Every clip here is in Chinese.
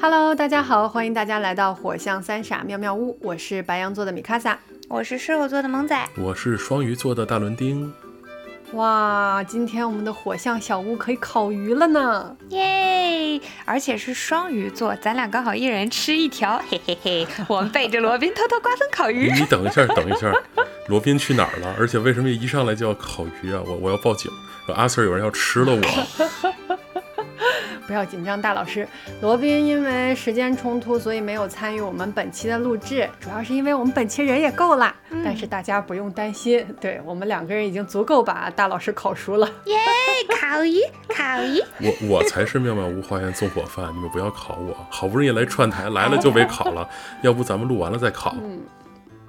Hello，大家好，欢迎大家来到火象三傻妙妙屋，我是白羊座的米卡萨。我是射手座的萌仔，我是双鱼座的大伦丁。哇，今天我们的火象小屋可以烤鱼了呢！耶！而且是双鱼座，咱俩刚好一人吃一条，嘿嘿嘿。我们背着罗宾偷偷瓜分烤鱼。你等一下，等一下，罗宾去哪儿了？而且为什么一上来就要烤鱼啊？我我要报警，说阿 Sir 有人要吃了我。不要紧张，大老师。罗宾因为时间冲突，所以没有参与我们本期的录制。主要是因为我们本期人也够了，但是大家不用担心，对我们两个人已经足够把大老师烤熟了。耶，烤鱼，烤鱼。我我才是妙妙屋花园纵火犯，你们不要烤我。好不容易来串台，来了就被烤了。要不咱们录完了再烤？嗯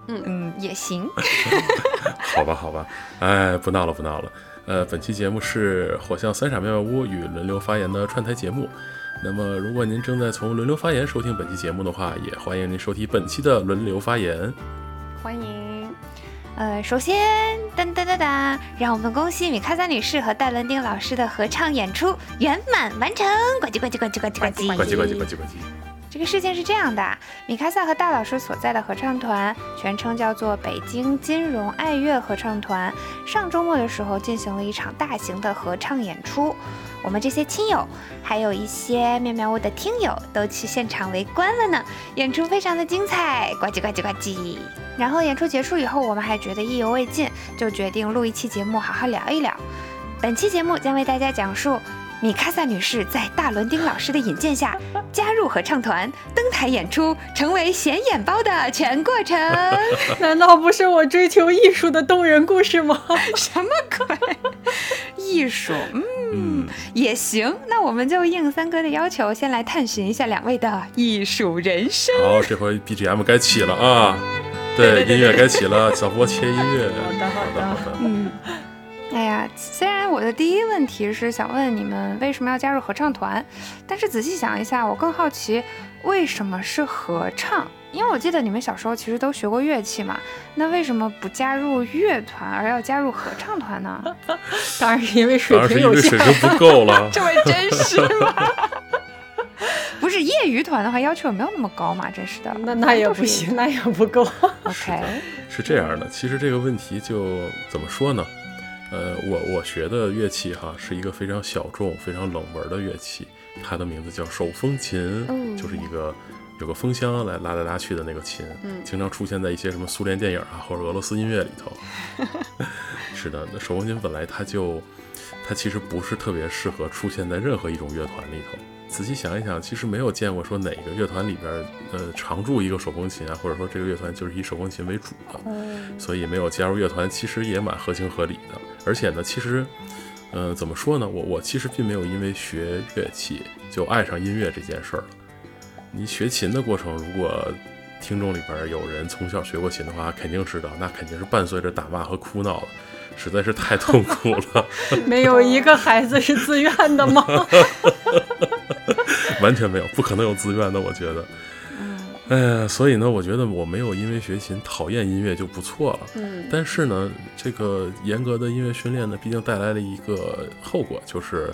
嗯嗯，也行。好吧，好吧。哎，不闹了，不闹了。呃，本期节目是火象三傻妙妙屋与轮流发言的串台节目。那么，如果您正在从轮流发言收听本期节目的话，也欢迎您收听本期的轮流发言。欢迎。呃，首先，噔噔噔噔，让我们恭喜米卡萨女士和戴伦丁老师的合唱演出圆满完成！呱唧呱唧呱唧呱唧呱唧呱唧呱唧呱唧呱唧。这个事情是这样的，米卡萨和大老师所在的合唱团，全称叫做北京金融爱乐合唱团，上周末的时候进行了一场大型的合唱演出。我们这些亲友，还有一些妙妙屋的听友，都去现场围观了呢。演出非常的精彩，呱唧呱唧呱唧。然后演出结束以后，我们还觉得意犹未尽，就决定录一期节目，好好聊一聊。本期节目将为大家讲述。米卡萨女士在大伦丁老师的引荐下加入合唱团，登台演出，成为显眼包的全过程。难道不是我追求艺术的动人故事吗？什么鬼？艺术？嗯，也行。那我们就应三哥的要求，先来探寻一下两位的艺术人生。好，这回 BGM 该起了啊！对，音乐该起了，小波切音乐。好的，好的，好的。嗯。哎呀，虽然我的第一问题是想问你们为什么要加入合唱团，但是仔细想一下，我更好奇为什么是合唱？因为我记得你们小时候其实都学过乐器嘛，那为什么不加入乐团而要加入合唱团呢？当然是因为水平有限，水平不够了。这位真是吗？不是业余团的话，要求也没有那么高嘛，真是的。那那也不行，那也不够。OK，是这样的，其实这个问题就怎么说呢？呃，我我学的乐器哈是一个非常小众、非常冷门的乐器，它的名字叫手风琴，就是一个有个风箱来拉来拉去的那个琴，经常出现在一些什么苏联电影啊或者俄罗斯音乐里头。是的，那手风琴本来它就它其实不是特别适合出现在任何一种乐团里头。仔细想一想，其实没有见过说哪个乐团里边，呃，常驻一个手风琴啊，或者说这个乐团就是以手风琴为主的，所以没有加入乐团，其实也蛮合情合理的。而且呢，其实，嗯，怎么说呢？我我其实并没有因为学乐器就爱上音乐这件事儿了。你学琴的过程，如果听众里边有人从小学过琴的话，肯定知道，那肯定是伴随着打骂和哭闹的。实在是太痛苦了，没有一个孩子是自愿的吗？完全没有，不可能有自愿的，我觉得。哎呀，所以呢，我觉得我没有因为学琴讨厌音乐就不错了。嗯。但是呢，这个严格的音乐训练呢，毕竟带来了一个后果，就是，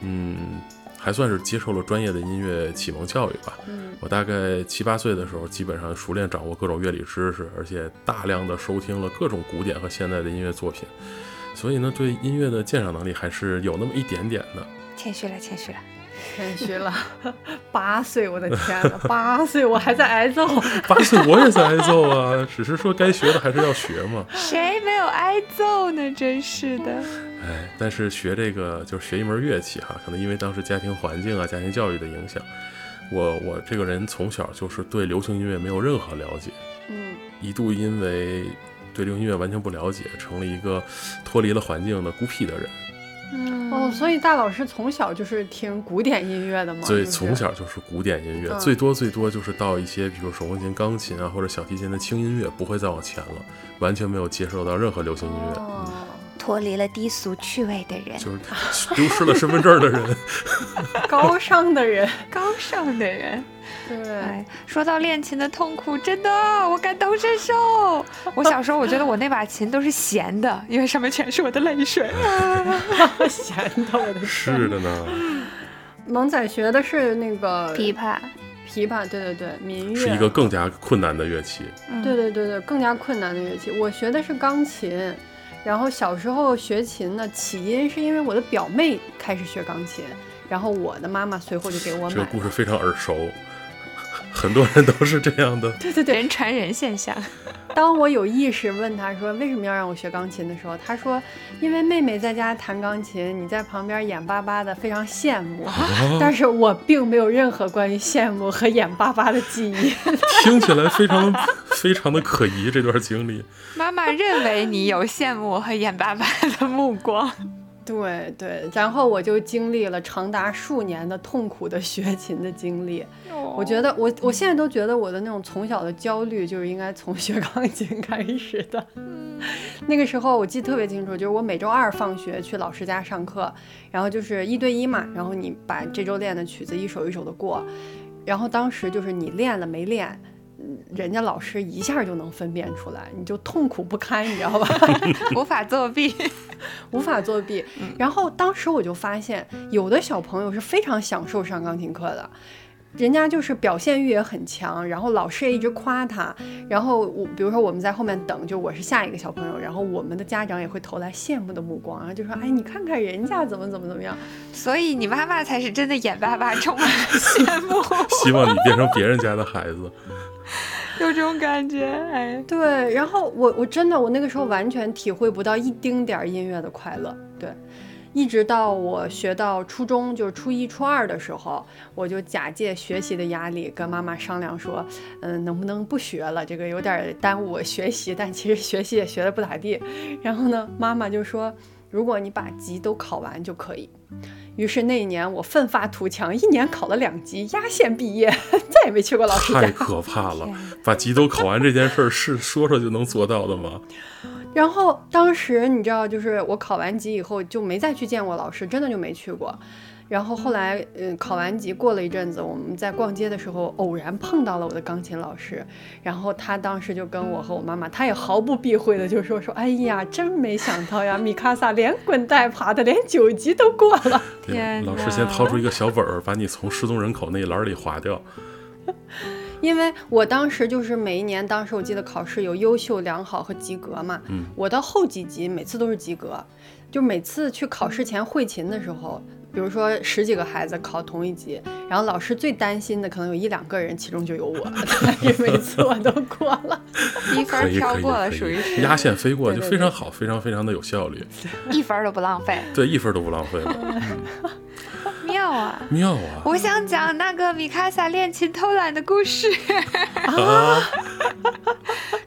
嗯。还算是接受了专业的音乐启蒙教育吧。嗯，我大概七八岁的时候，基本上熟练掌握各种乐理知识，而且大量的收听了各种古典和现代的音乐作品，所以呢，对音乐的鉴赏能力还是有那么一点点的。谦虚了，谦虚了。谦虚了，八岁，我的天呐，八岁我还在挨揍，八岁我也在挨揍啊，只是说该学的还是要学嘛。谁没有挨揍呢？真是的。哎，但是学这个就是学一门乐器哈，可能因为当时家庭环境啊、家庭教育的影响，我我这个人从小就是对流行音乐没有任何了解，嗯，一度因为对流行音乐完全不了解，成了一个脱离了环境的孤僻的人。嗯哦，所以大老师从小就是听古典音乐的吗？对，从小就是古典音乐，最多最多就是到一些比如手风琴、钢琴啊或者小提琴的轻音乐，不会再往前了，完全没有接受到任何流行音乐。哦，脱离了低俗趣味的人，就是丢失了身份证的人，高尚的人，高尚的人。对，说到练琴的痛苦，真的我感同身受。我小时候我觉得我那把琴都是咸的，因为上面全是我的泪水。咸的，我的是的呢。萌仔学的是那个琵琶，琵琶，对对对，民乐是一个更加困难的乐器。对对对对，更加困难的乐器。我学的是钢琴，然后小时候学琴呢，起因是因为我的表妹开始学钢琴，然后我的妈妈随后就给我买。这个故事非常耳熟。很多人都是这样的，对对对，人传人现象。当我有意识问他说为什么要让我学钢琴的时候，他说因为妹妹在家弹钢琴，你在旁边眼巴巴的，非常羡慕。但是我并没有任何关于羡慕和眼巴巴的记忆。听起来非常非常的可疑，这段经历。妈妈认为你有羡慕和眼巴巴的目光。对对，然后我就经历了长达数年的痛苦的学琴的经历。我觉得我我现在都觉得我的那种从小的焦虑就是应该从学钢琴开始的。那个时候我记得特别清楚，就是我每周二放学去老师家上课，然后就是一对一嘛，然后你把这周练的曲子一首一首的过，然后当时就是你练了没练。人家老师一下就能分辨出来，你就痛苦不堪，你知道吧？无法作弊，无法作弊。然后当时我就发现，有的小朋友是非常享受上钢琴课的。人家就是表现欲也很强，然后老师也一直夸他，然后我比如说我们在后面等，就我是下一个小朋友，然后我们的家长也会投来羡慕的目光，然后就说，哎，你看看人家怎么怎么怎么样，所以你妈妈才是真的眼巴巴充满了羡慕，希望你变成别人家的孩子，有这种感觉，哎，对，然后我我真的我那个时候完全体会不到一丁点儿音乐的快乐，对。一直到我学到初中，就是初一、初二的时候，我就假借学习的压力跟妈妈商量说，嗯，能不能不学了？这个有点耽误我学习，但其实学习也学的不咋地。然后呢，妈妈就说，如果你把级都考完就可以。于是那一年我奋发图强，一年考了两级，压线毕业，再也没去过老师家。太可怕了！把级都考完这件事儿是说说就能做到的吗？然后当时你知道，就是我考完级以后就没再去见过老师，真的就没去过。然后后来，嗯，考完级过了一阵子，我们在逛街的时候偶然碰到了我的钢琴老师，然后他当时就跟我和我妈妈，他也毫不避讳的就说说，哎呀，真没想到呀，米卡萨连滚带爬的连九级都过了。天，老师先掏出一个小本儿，把你从失踪人口那一栏里划掉。因为我当时就是每一年，当时我记得考试有优秀、良好和及格嘛。嗯，我到后几级每次都是及格，就每次去考试前会勤的时候，比如说十几个孩子考同一级，然后老师最担心的可能有一两个人，其中就有我，因为每次我都过了，一分飘过了，属于压线飞过，就非常好，非常非常的有效率，一分都不浪费。对，一分都不浪费。妙啊，妙啊！我想讲那个米卡萨练琴偷懒的故事，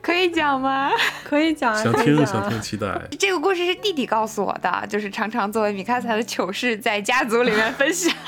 可以讲吗？可以讲，想听，想听，期待。这个故事是弟弟告诉我的，就是常常作为米卡萨的糗事在家族里面分享。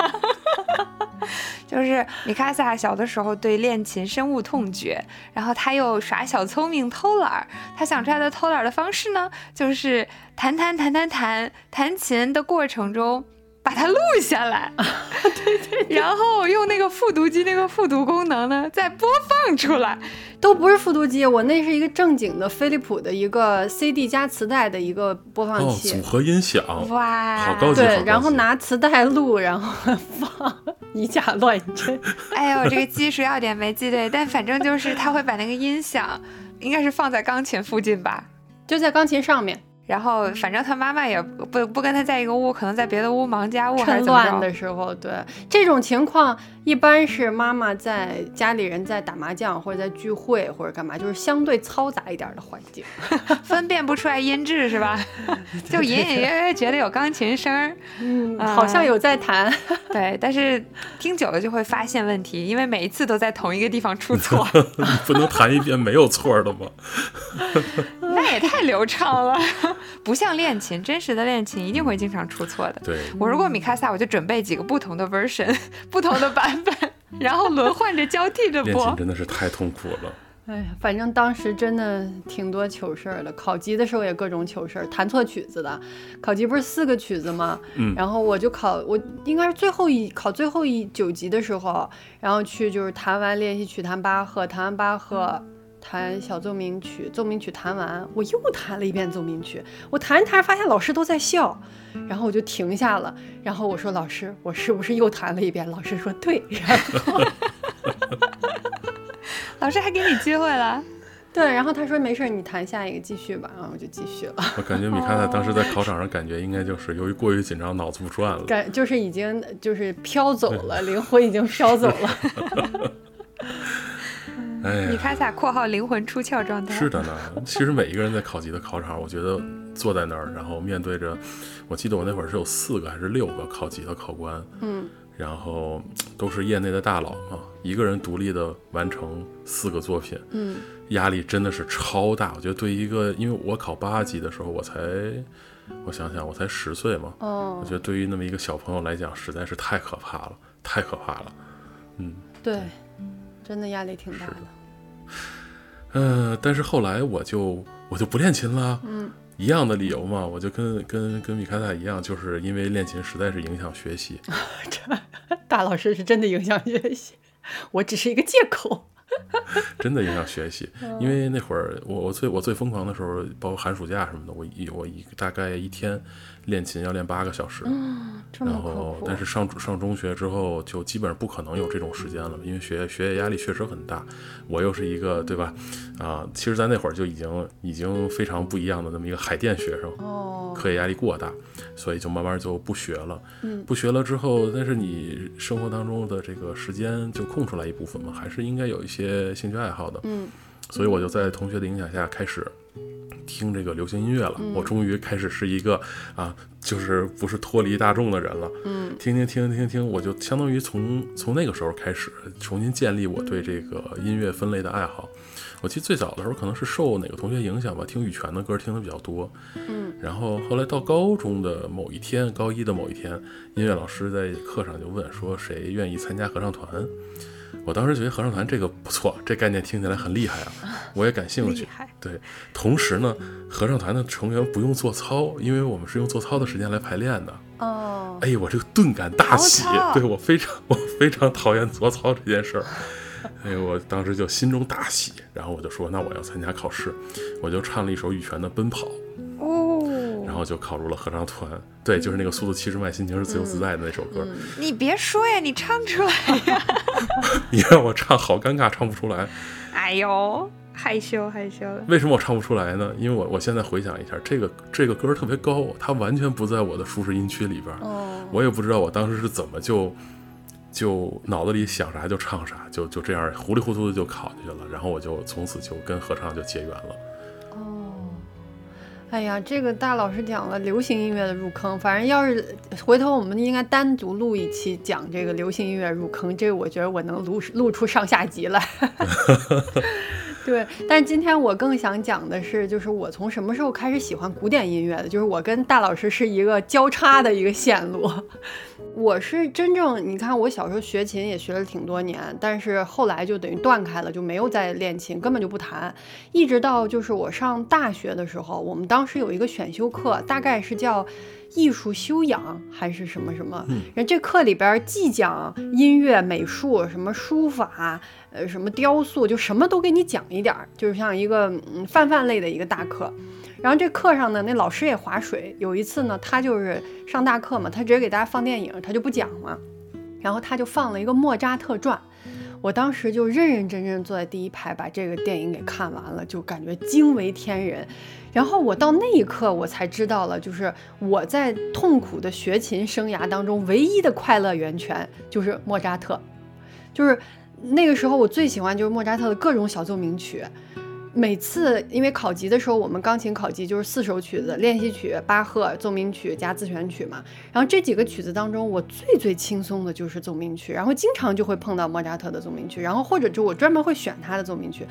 就是米卡萨小的时候对练琴深恶痛绝，然后他又耍小聪明偷懒。他想出来的偷懒的方式呢，就是弹弹弹弹弹弹琴的过程中。把它录下来，对对，然后用那个复读机那个复读功能呢，再播放出来，都不是复读机，我那是一个正经的飞利浦的一个 CD 加磁带的一个播放器，哦组合音响，哇，好高级，对，然后拿磁带录，然后放，以假乱真。哎呦，这个技术要点没记对，但反正就是他会把那个音响，应该是放在钢琴附近吧，就在钢琴上面。然后，反正他妈妈也不不跟他在一个屋，可能在别的屋忙家务，趁乱的时候，对这种情况，一般是妈妈在家里人在打麻将或者在聚会或者干嘛，就是相对嘈杂一点的环境，分辨不出来音质是吧？就隐隐约约觉得有钢琴声，嗯，好像有在弹，对，但是听久了就会发现问题，因为每一次都在同一个地方出错，不能弹一遍没有错的吗？那也太流畅了。不像练琴，真实的练琴一定会经常出错的。对我如果米卡萨，我就准备几个不同的 version，不同的版本，然后轮换着交替着播。练琴真的是太痛苦了。哎呀，反正当时真的挺多糗事儿的。考级的时候也各种糗事儿，弹错曲子的。考级不是四个曲子吗？嗯。然后我就考，我应该是最后一考最后一九级的时候，然后去就是弹完练习曲，弹巴赫，弹完巴赫。弹小奏鸣曲，奏鸣曲弹完，我又弹了一遍奏鸣曲。我弹着弹着发现老师都在笑，然后我就停下了。然后我说：“老师，我是不是又弹了一遍？”老师说：“对。”然后 老师还给你机会了。对，然后他说没事，你弹下一个继续吧，然后我就继续了。我感觉米卡萨当时在考场上感觉应该就是由于过于紧张，脑子不转了，感就是已经就是飘走了，灵魂已经飘走了。哎，米卡萨（括号灵魂出窍状态）是的呢。其实每一个人在考级的考场，我觉得坐在那儿，然后面对着，我记得我那会儿是有四个还是六个考级的考官，嗯，然后都是业内的大佬嘛，一个人独立的完成四个作品，嗯。压力真的是超大，我觉得对一个，因为我考八级的时候，我才，我想想，我才十岁嘛，哦，我觉得对于那么一个小朋友来讲，实在是太可怕了，太可怕了，嗯，对，真的压力挺大的，嗯，但是后来我就我就不练琴了，嗯，一样的理由嘛，我就跟跟跟米卡萨一样，就是因为练琴实在是影响学习，这大老师是真的影响学习，我只是一个借口。真的影响学习，因为那会儿我我最我最疯狂的时候，包括寒暑假什么的，我一我一大概一天练琴要练八个小时，然后但是上上中学之后就基本上不可能有这种时间了，因为学学业压力确实很大，我又是一个对吧？啊，其实，在那会儿就已经已经非常不一样的那么一个海淀学生，课业压力过大，所以就慢慢就不学了。不学了之后，但是你生活当中的这个时间就空出来一部分嘛，还是应该有一些兴趣爱好的。嗯，所以我就在同学的影响下开始听这个流行音乐了。我终于开始是一个啊，就是不是脱离大众的人了。嗯，听听听听听，我就相当于从从那个时候开始重新建立我对这个音乐分类的爱好。我记得最早的时候可能是受哪个同学影响吧，听羽泉的歌听的比较多。嗯，然后后来到高中的某一天，高一的某一天，音乐老师在课上就问说谁愿意参加合唱团。我当时觉得合唱团这个不错，这概念听起来很厉害啊，我也感兴趣。对，同时呢，合唱团的成员不用做操，因为我们是用做操的时间来排练的。哦，哎，我这个顿感大喜，对我非常我非常讨厌做操这件事儿。哎，我当时就心中大喜，然后我就说，那我要参加考试，我就唱了一首羽泉的《奔跑》，哦，然后就考入了合唱团。对，就是那个速度七十迈，心情是自由自在的那首歌。你别说呀，你唱出来呀！你让我唱，好尴尬，唱不出来。哎呦，害羞害羞了。为什么我唱不出来呢？因为我我现在回想一下，这个这个歌特别高，它完全不在我的舒适音区里边。哦，我也不知道我当时是怎么就。就脑子里想啥就唱啥，就就这样糊里糊涂的就考进去了，然后我就从此就跟合唱就结缘了。哎呀，这个大老师讲了流行音乐的入坑，反正要是回头我们应该单独录一期讲这个流行音乐入坑，这个我觉得我能录录出上下集来。对，但今天我更想讲的是，就是我从什么时候开始喜欢古典音乐的，就是我跟大老师是一个交叉的一个线路。我是真正，你看我小时候学琴也学了挺多年，但是后来就等于断开了，就没有再练琴，根本就不弹。一直到就是我上大学的时候，我们当时有一个选修课，大概是叫艺术修养还是什么什么，人这课里边既讲音乐、美术，什么书法，呃，什么雕塑，就什么都给你讲一点儿，就是像一个嗯泛泛类的一个大课。然后这课上呢，那老师也划水。有一次呢，他就是上大课嘛，他直接给大家放电影，他就不讲了。然后他就放了一个莫扎特传，我当时就认认真真坐在第一排，把这个电影给看完了，就感觉惊为天人。然后我到那一刻，我才知道了，就是我在痛苦的学琴生涯当中唯一的快乐源泉就是莫扎特，就是那个时候我最喜欢就是莫扎特的各种小奏鸣曲。每次因为考级的时候，我们钢琴考级就是四首曲子：练习曲、巴赫奏鸣曲加自选曲嘛。然后这几个曲子当中，我最最轻松的就是奏鸣曲，然后经常就会碰到莫扎特的奏鸣曲，然后或者就我专门会选他的奏鸣曲。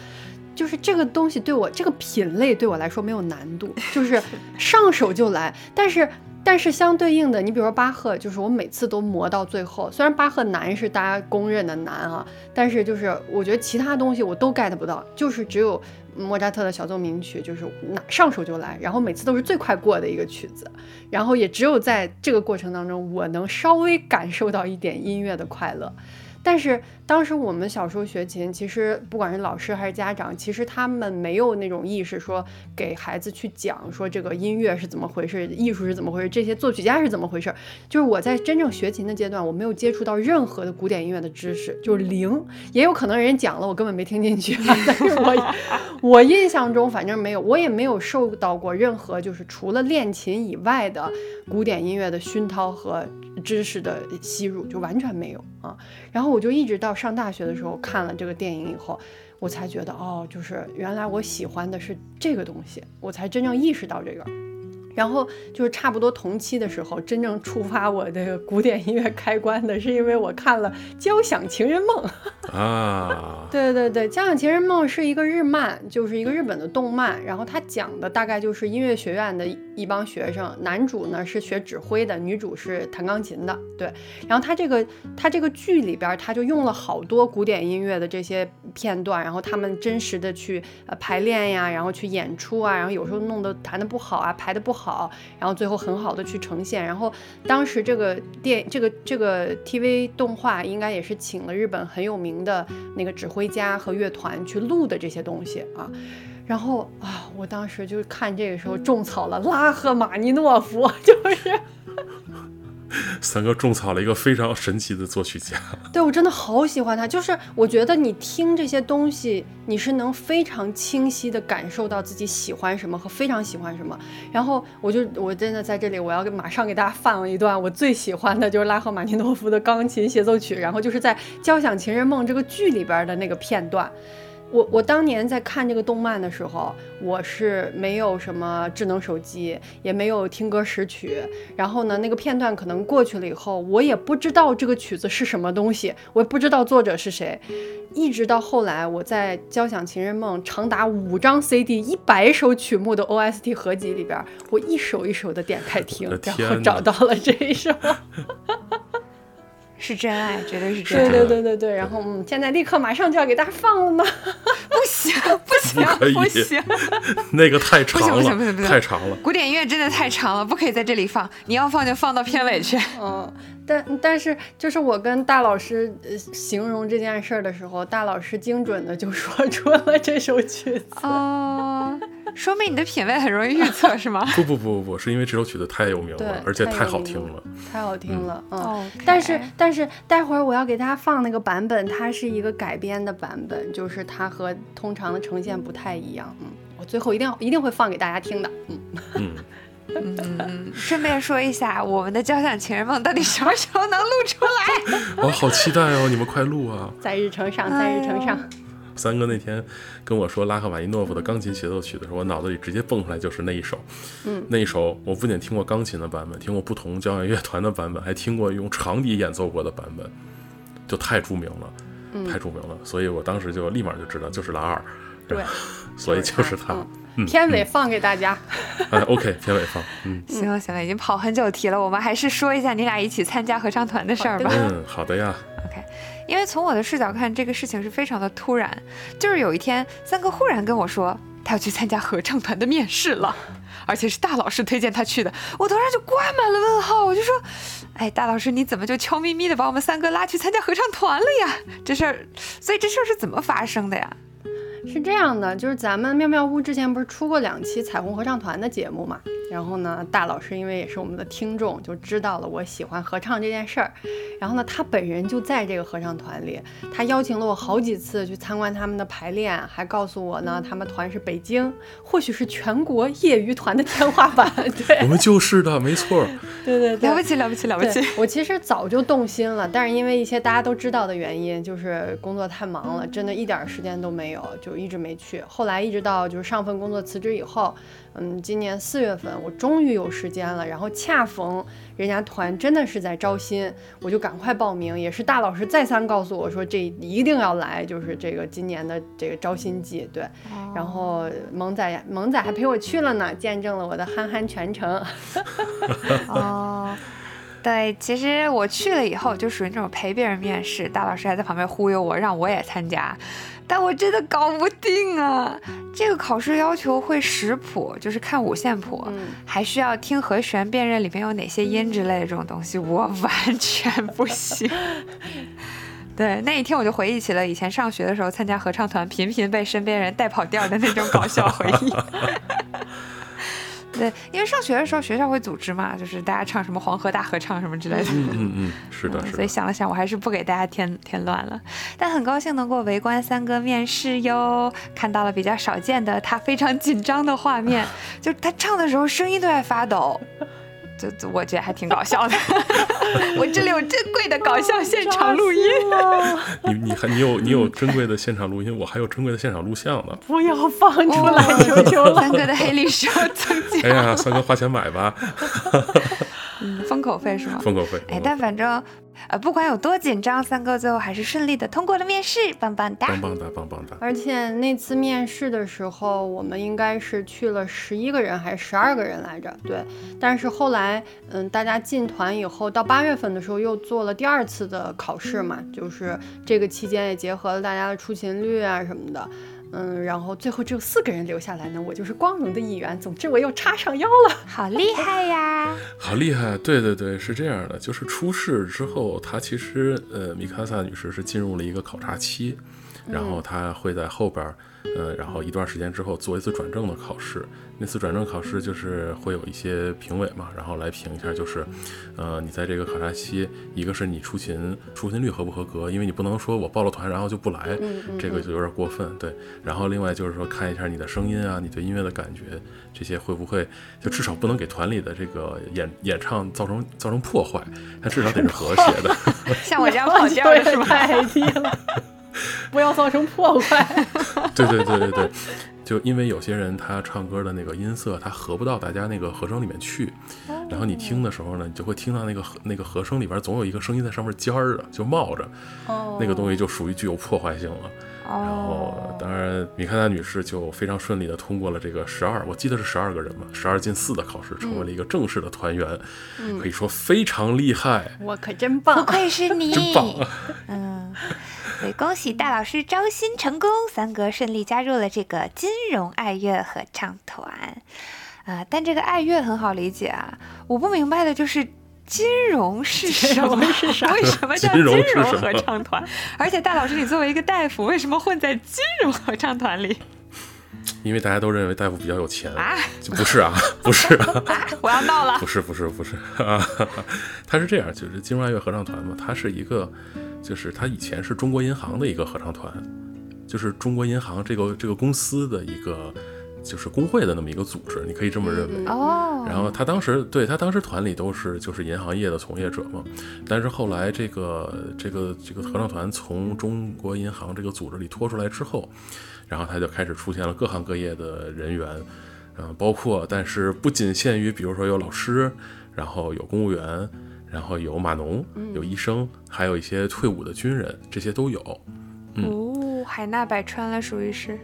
就是这个东西对我这个品类对我来说没有难度，就是 上手就来。但是但是相对应的，你比如说巴赫，就是我每次都磨到最后。虽然巴赫难是大家公认的难啊，但是就是我觉得其他东西我都 get 不到，就是只有。莫扎特的小奏鸣曲就是拿上手就来，然后每次都是最快过的一个曲子，然后也只有在这个过程当中，我能稍微感受到一点音乐的快乐。但是当时我们小时候学琴，其实不管是老师还是家长，其实他们没有那种意识，说给孩子去讲说这个音乐是怎么回事，艺术是怎么回事，这些作曲家是怎么回事。就是我在真正学琴的阶段，我没有接触到任何的古典音乐的知识，就是零。也有可能人讲了，我根本没听进去。但是我 我印象中反正没有，我也没有受到过任何就是除了练琴以外的古典音乐的熏陶和知识的吸入，就完全没有啊。然后我就一直到上大学的时候看了这个电影以后，我才觉得哦，就是原来我喜欢的是这个东西，我才真正意识到这个。然后就是差不多同期的时候，真正触发我的古典音乐开关的，是因为我看了《交响情人梦》啊。对对对，《交响情人梦》是一个日漫，就是一个日本的动漫。然后它讲的大概就是音乐学院的一帮学生，男主呢是学指挥的，女主是弹钢琴的。对，然后他这个他这个剧里边，他就用了好多古典音乐的这些片段，然后他们真实的去呃排练呀，然后去演出啊，然后有时候弄得弹的不好啊，排的不。好，然后最后很好的去呈现。然后当时这个电这个这个 TV 动画应该也是请了日本很有名的那个指挥家和乐团去录的这些东西啊。然后啊，我当时就看这个时候种草了拉赫玛尼诺夫，就是。三哥种草了一个非常神奇的作曲家，对我真的好喜欢他。就是我觉得你听这些东西，你是能非常清晰的感受到自己喜欢什么和非常喜欢什么。然后我就我真的在这里，我要马上给大家放一段我最喜欢的，就是拉赫玛尼诺夫的钢琴协奏曲，然后就是在《交响情人梦》这个剧里边的那个片段。我我当年在看这个动漫的时候，我是没有什么智能手机，也没有听歌识曲。然后呢，那个片段可能过去了以后，我也不知道这个曲子是什么东西，我也不知道作者是谁。一直到后来，我在《交响情人梦》长达五张 CD、一百首曲目的 OST 合集里边，我一首一首的点开听，然后找到了这一首。是真爱，绝对是真爱。对对对对对，然后嗯，现在立刻马上就要给大家放了吗？不行不行不行，那个太长了，不行不行不行，太长了。古典音乐真的太长了，不可以在这里放。你要放就放到片尾去。嗯，但但是就是我跟大老师形容这件事儿的时候，大老师精准的就说出了这首曲子。哦。说明你的品味很容易预测是吗？不不不不不，是因为这首曲子太有名了，而且太好听了，太好听了。嗯，但是但是待会儿我要给大家放那个版本，它是一个改编的版本，就是它和通常的呈现不太一样。嗯，我最后一定要一定会放给大家听的。嗯嗯嗯。顺便说一下，我们的交响情人梦到底什么时候能录出来？我好期待哦！你们快录啊！在日程上，在日程上。三哥那天跟我说拉赫瓦尼诺夫的钢琴协奏曲的时候，我脑子里直接蹦出来就是那一首。嗯，那一首我不仅听过钢琴的版本，听过不同交响乐团的版本，还听过用长笛演奏过的版本，就太著名了，太著名了。所以我当时就立马就知道就是拉二。对，所以就是他。片尾放给大家。哎，OK，片尾放。嗯，行了行了，已经跑很久题了，我们还是说一下你俩一起参加合唱团的事儿吧。嗯，好的呀。OK。因为从我的视角看，这个事情是非常的突然。就是有一天，三哥忽然跟我说，他要去参加合唱团的面试了，而且是大老师推荐他去的。我头上就挂满了问号，我就说，哎，大老师你怎么就悄咪咪的把我们三哥拉去参加合唱团了呀？这事儿，所以这事儿是怎么发生的呀？是这样的，就是咱们妙妙屋之前不是出过两期彩虹合唱团的节目嘛？然后呢，大老师因为也是我们的听众，就知道了我喜欢合唱这件事儿。然后呢，他本人就在这个合唱团里，他邀请了我好几次去参观他们的排练，还告诉我呢，他们团是北京，或许是全国业余团的天花板。对，我们就是的，没错。对对对，了不起了不起了不起。我其实早就动心了，但是因为一些大家都知道的原因，就是工作太忙了，真的一点时间都没有，就一直没去。后来一直到就是上份工作辞职以后。嗯，今年四月份我终于有时间了，然后恰逢人家团真的是在招新，我就赶快报名。也是大老师再三告诉我说，这一定要来，就是这个今年的这个招新季。对，然后萌仔萌仔还陪我去了呢，见证了我的憨憨全程。哦，对，其实我去了以后就属于那种陪别人面试，大老师还在旁边忽悠我，让我也参加。但我真的搞不定啊！这个考试要求会识谱，就是看五线谱，还需要听和弦辨认里面有哪些音之类的这种东西，我完全不行。对，那一天我就回忆起了以前上学的时候参加合唱团，频频被身边人带跑调的那种搞笑回忆。对，因为上学的时候学校会组织嘛，就是大家唱什么黄河大合唱什么之类的。嗯嗯嗯，是的，是的。所以想了想，我还是不给大家添添乱了。但很高兴能够围观三哥面试哟，看到了比较少见的他非常紧张的画面，就他唱的时候声音都在发抖。就我觉得还挺搞笑的，我这里有珍贵的搞笑现场录音。你你还你有你有珍贵的现场录音，我还有珍贵的现场录像呢。不要放出来，求求了。三哥的黑历史要增加。哎呀，三哥花钱买吧。嗯，封口费是吗？封口费。哎，但反正。呃，不管有多紧张，三哥最后还是顺利的通过了面试，棒棒哒，棒棒哒，棒棒哒。而且那次面试的时候，我们应该是去了十一个人还是十二个人来着？对。但是后来，嗯，大家进团以后，到八月份的时候又做了第二次的考试嘛，就是这个期间也结合了大家的出勤率啊什么的。嗯，然后最后只有四个人留下来呢，我就是光荣的一员。总之，我又插上腰了，好厉害呀！好厉害！对对对，是这样的，就是出事之后，他其实呃，米卡萨女士是进入了一个考察期，然后她会在后边。嗯，然后一段时间之后做一次转正的考试，那次转正考试就是会有一些评委嘛，然后来评一下，就是，呃，你在这个考察期，一个是你出勤出勤率合不合格，因为你不能说我报了团然后就不来，这个就有点过分，对。然后另外就是说看一下你的声音啊，你对音乐的感觉，这些会不会就至少不能给团里的这个演演唱造成造成破坏，它至少得是和谐的。像我这样跑调的是吧？不要造成破坏。对对对对对，就因为有些人他唱歌的那个音色，他合不到大家那个和声里面去，然后你听的时候呢，你就会听到那个那个和声里边总有一个声音在上面尖儿的，就冒着，那个东西就属于具有破坏性了。然后，当然米开达女士就非常顺利的通过了这个十二，我记得是十二个人嘛，十二进四的考试，成为了一个正式的团员，可以说非常厉害。我可真棒，不愧是 你，真棒。嗯。对，恭喜大老师招新成功，三哥顺利加入了这个金融爱乐合唱团。啊，但这个爱乐很好理解啊，我不明白的就是金融是什么？是啥？为什么叫金融合唱团？而且大老师，你作为一个大夫，为什么混在金融合唱团里？因为大家都认为大夫比较有钱啊？不是啊，不是啊，我要闹了。不是，不是，不是啊，他是这样，就是金融爱乐合唱团嘛，他是一个。就是他以前是中国银行的一个合唱团，就是中国银行这个这个公司的一个就是工会的那么一个组织，你可以这么认为哦。然后他当时对他当时团里都是就是银行业的从业者嘛，但是后来这个这个这个合唱团从中国银行这个组织里拖出来之后，然后他就开始出现了各行各业的人员，嗯，包括但是不仅限于比如说有老师，然后有公务员。然后有码农，有医生，还有一些退伍的军人，这些都有。哦，海纳百川了，属于是。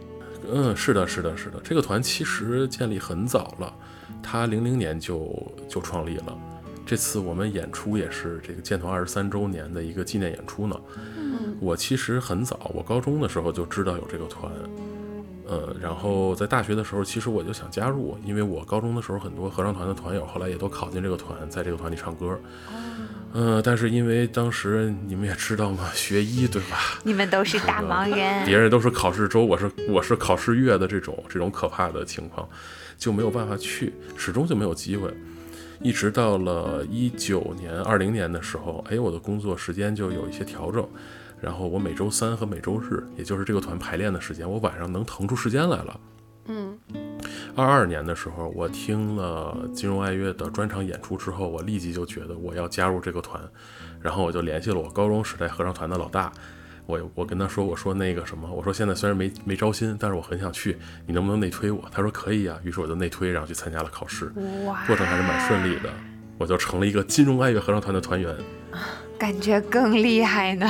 嗯，是的，是的，是的。这个团其实建立很早了，他零零年就就创立了。这次我们演出也是这个建团二十三周年的一个纪念演出呢。嗯，我其实很早，我高中的时候就知道有这个团。呃，然后在大学的时候，其实我就想加入，因为我高中的时候很多合唱团的团友后来也都考进这个团，在这个团里唱歌。嗯，但是因为当时你们也知道嘛，学医对吧？你们都是大忙人，别人都是考试周，我是我是考试月的这种这种可怕的情况，就没有办法去，始终就没有机会。一直到了一九年、二零年的时候，哎，我的工作时间就有一些调整。然后我每周三和每周日，也就是这个团排练的时间，我晚上能腾出时间来了。嗯，二二年的时候，我听了金融爱乐的专场演出之后，我立即就觉得我要加入这个团，然后我就联系了我高中时代合唱团的老大，我我跟他说，我说那个什么，我说现在虽然没没招新，但是我很想去，你能不能内推我？他说可以啊，于是我就内推，然后去参加了考试，过程还是蛮顺利的，我就成了一个金融爱乐合唱团的团员。感觉更厉害呢，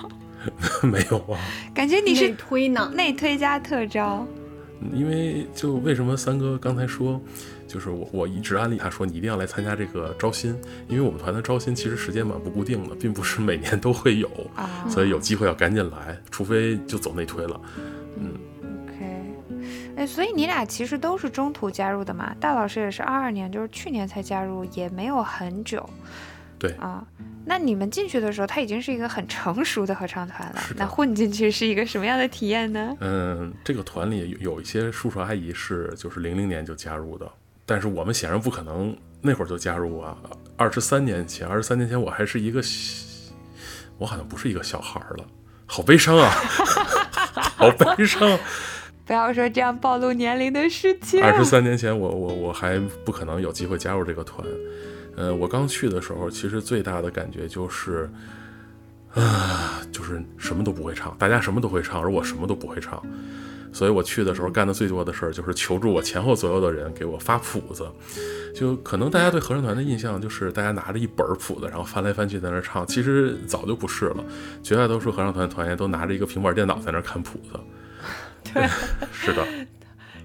没有啊？感觉你是推呢，内推加特招。因为就为什么三哥刚才说，就是我我一直安利他说你一定要来参加这个招新，因为我们团的招新其实时间蛮不固定的，并不是每年都会有，所以有机会要赶紧来，除非就走内推了。嗯，OK，哎，所以你俩其实都是中途加入的嘛？大老师也是二二年，就是去年才加入，也没有很久。对啊。那你们进去的时候，它已经是一个很成熟的合唱团了。那混进去是一个什么样的体验呢？嗯，这个团里有有一些叔叔阿姨是就是零零年就加入的，但是我们显然不可能那会儿就加入啊。二十三年前，二十三年前我还是一个小，我好像不是一个小孩儿了，好悲伤啊，好悲伤。不要说这样暴露年龄的事情。二十三年前，我我我还不可能有机会加入这个团。呃，我刚去的时候，其实最大的感觉就是，啊，就是什么都不会唱，大家什么都会唱，而我什么都不会唱。所以我去的时候干的最多的事儿就是求助我前后左右的人给我发谱子。就可能大家对合唱团的印象就是大家拿着一本谱子，然后翻来翻去在那儿唱，其实早就不是了。绝大多数合唱团团员都拿着一个平板电脑在那儿看谱子。对，是的。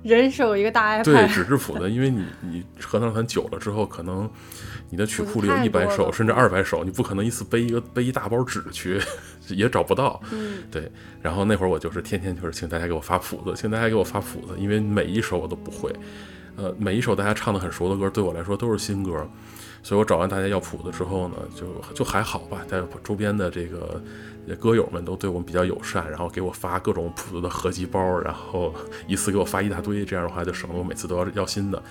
人手一个大 iPad，对纸质谱子，因为你你合唱团久了之后，可能你的曲库里有一百首甚至二百首，你不可能一次背一个背一大包纸去，也找不到。嗯，对。然后那会儿我就是天天就是请大家给我发谱子，请大家给我发谱子，因为每一首我都不会，呃，每一首大家唱的很熟的歌对我来说都是新歌，所以我找完大家要谱子之后呢，就就还好吧，在周边的这个。歌友们都对我们比较友善，然后给我发各种谱子的合集包，然后 一次给我发一大堆，这样的话就省得我每次都要要新的。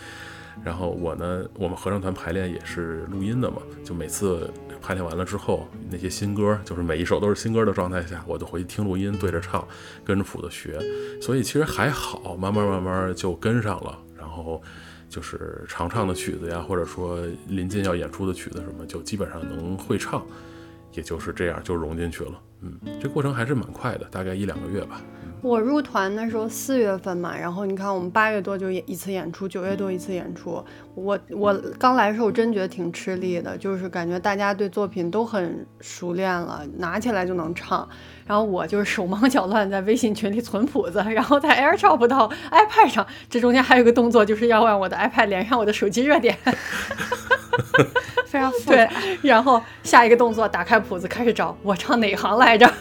然后我呢，我们合唱团排练也是录音的嘛，就每次排练完了之后，那些新歌就是每一首都是新歌的状态下，我就回去听录音，对着唱，跟着谱子学。所以其实还好，慢慢慢慢就跟上了。然后就是常唱的曲子呀，或者说临近要演出的曲子什么，就基本上能会唱。也就是这样就融进去了，嗯，这过程还是蛮快的，大概一两个月吧。我入团的时候四月份嘛，然后你看我们八月多就一次演出，九月多一次演出。我我刚来的时候我真觉得挺吃力的，就是感觉大家对作品都很熟练了，拿起来就能唱。然后我就是手忙脚乱，在微信群里存谱子，然后在 AirDrop 到 iPad 上，这中间还有一个动作，就是要让我的 iPad 连上我的手机热点。非常复对，然后下一个动作打开谱子开始找我唱哪行来着，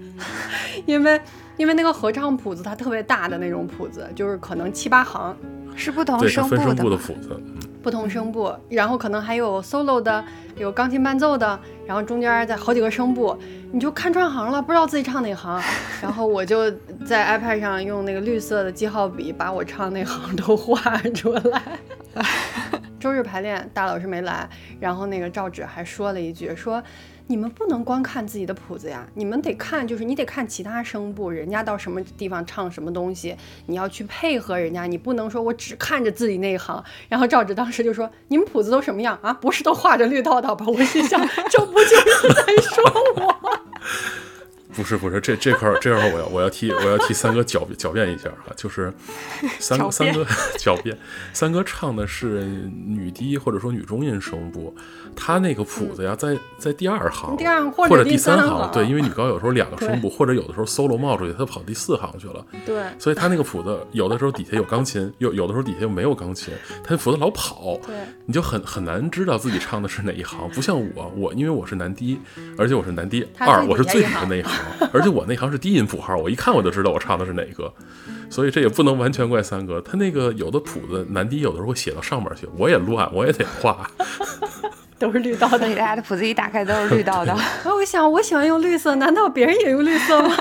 因为因为那个合唱谱子它特别大的那种谱子，就是可能七八行，是不同对，声分声部的谱子，嗯，不同声部，然后可能还有 solo 的，有钢琴伴奏的，然后中间在好几个声部，你就看串行了，不知道自己唱哪行。然后我就在 iPad 上用那个绿色的记号笔把我唱那行都画出来。周日排练，大老师没来，然后那个赵芷还说了一句，说你们不能光看自己的谱子呀，你们得看，就是你得看其他声部，人家到什么地方唱什么东西，你要去配合人家，你不能说我只看着自己那一行。然后赵志当时就说，你们谱子都什么样啊？不是都画着绿道道吧？我心想，这不就是在说我？不是不是，这这块儿这块儿我要我要替我要替三哥狡狡辩一下哈，就是三哥三哥狡辩，三哥唱的是女低或者说女中音声部，他那个谱子呀在在第二行，第二或或者第第三行，对，因为女高有时候两个声部，或者有的时候 solo 冒出去，他跑第四行去了，对所以他那个谱子有的时候底下有钢琴，有有的时候底下又没有钢琴，他那谱子老跑，对你就很很难知道自己唱的是哪一行。不像我，我因为我是男低，而且我是男低二，我是最底下那一行，而且我那行是低音谱号，我一看我就知道我唱的是哪个，所以这也不能完全怪三哥。他那个有的谱子男低有的时候会写到上面去，我也乱，我也得画。都是绿道的。大家的谱子一打开都是绿道的。然后我想，我喜欢用绿色，难道别人也用绿色吗？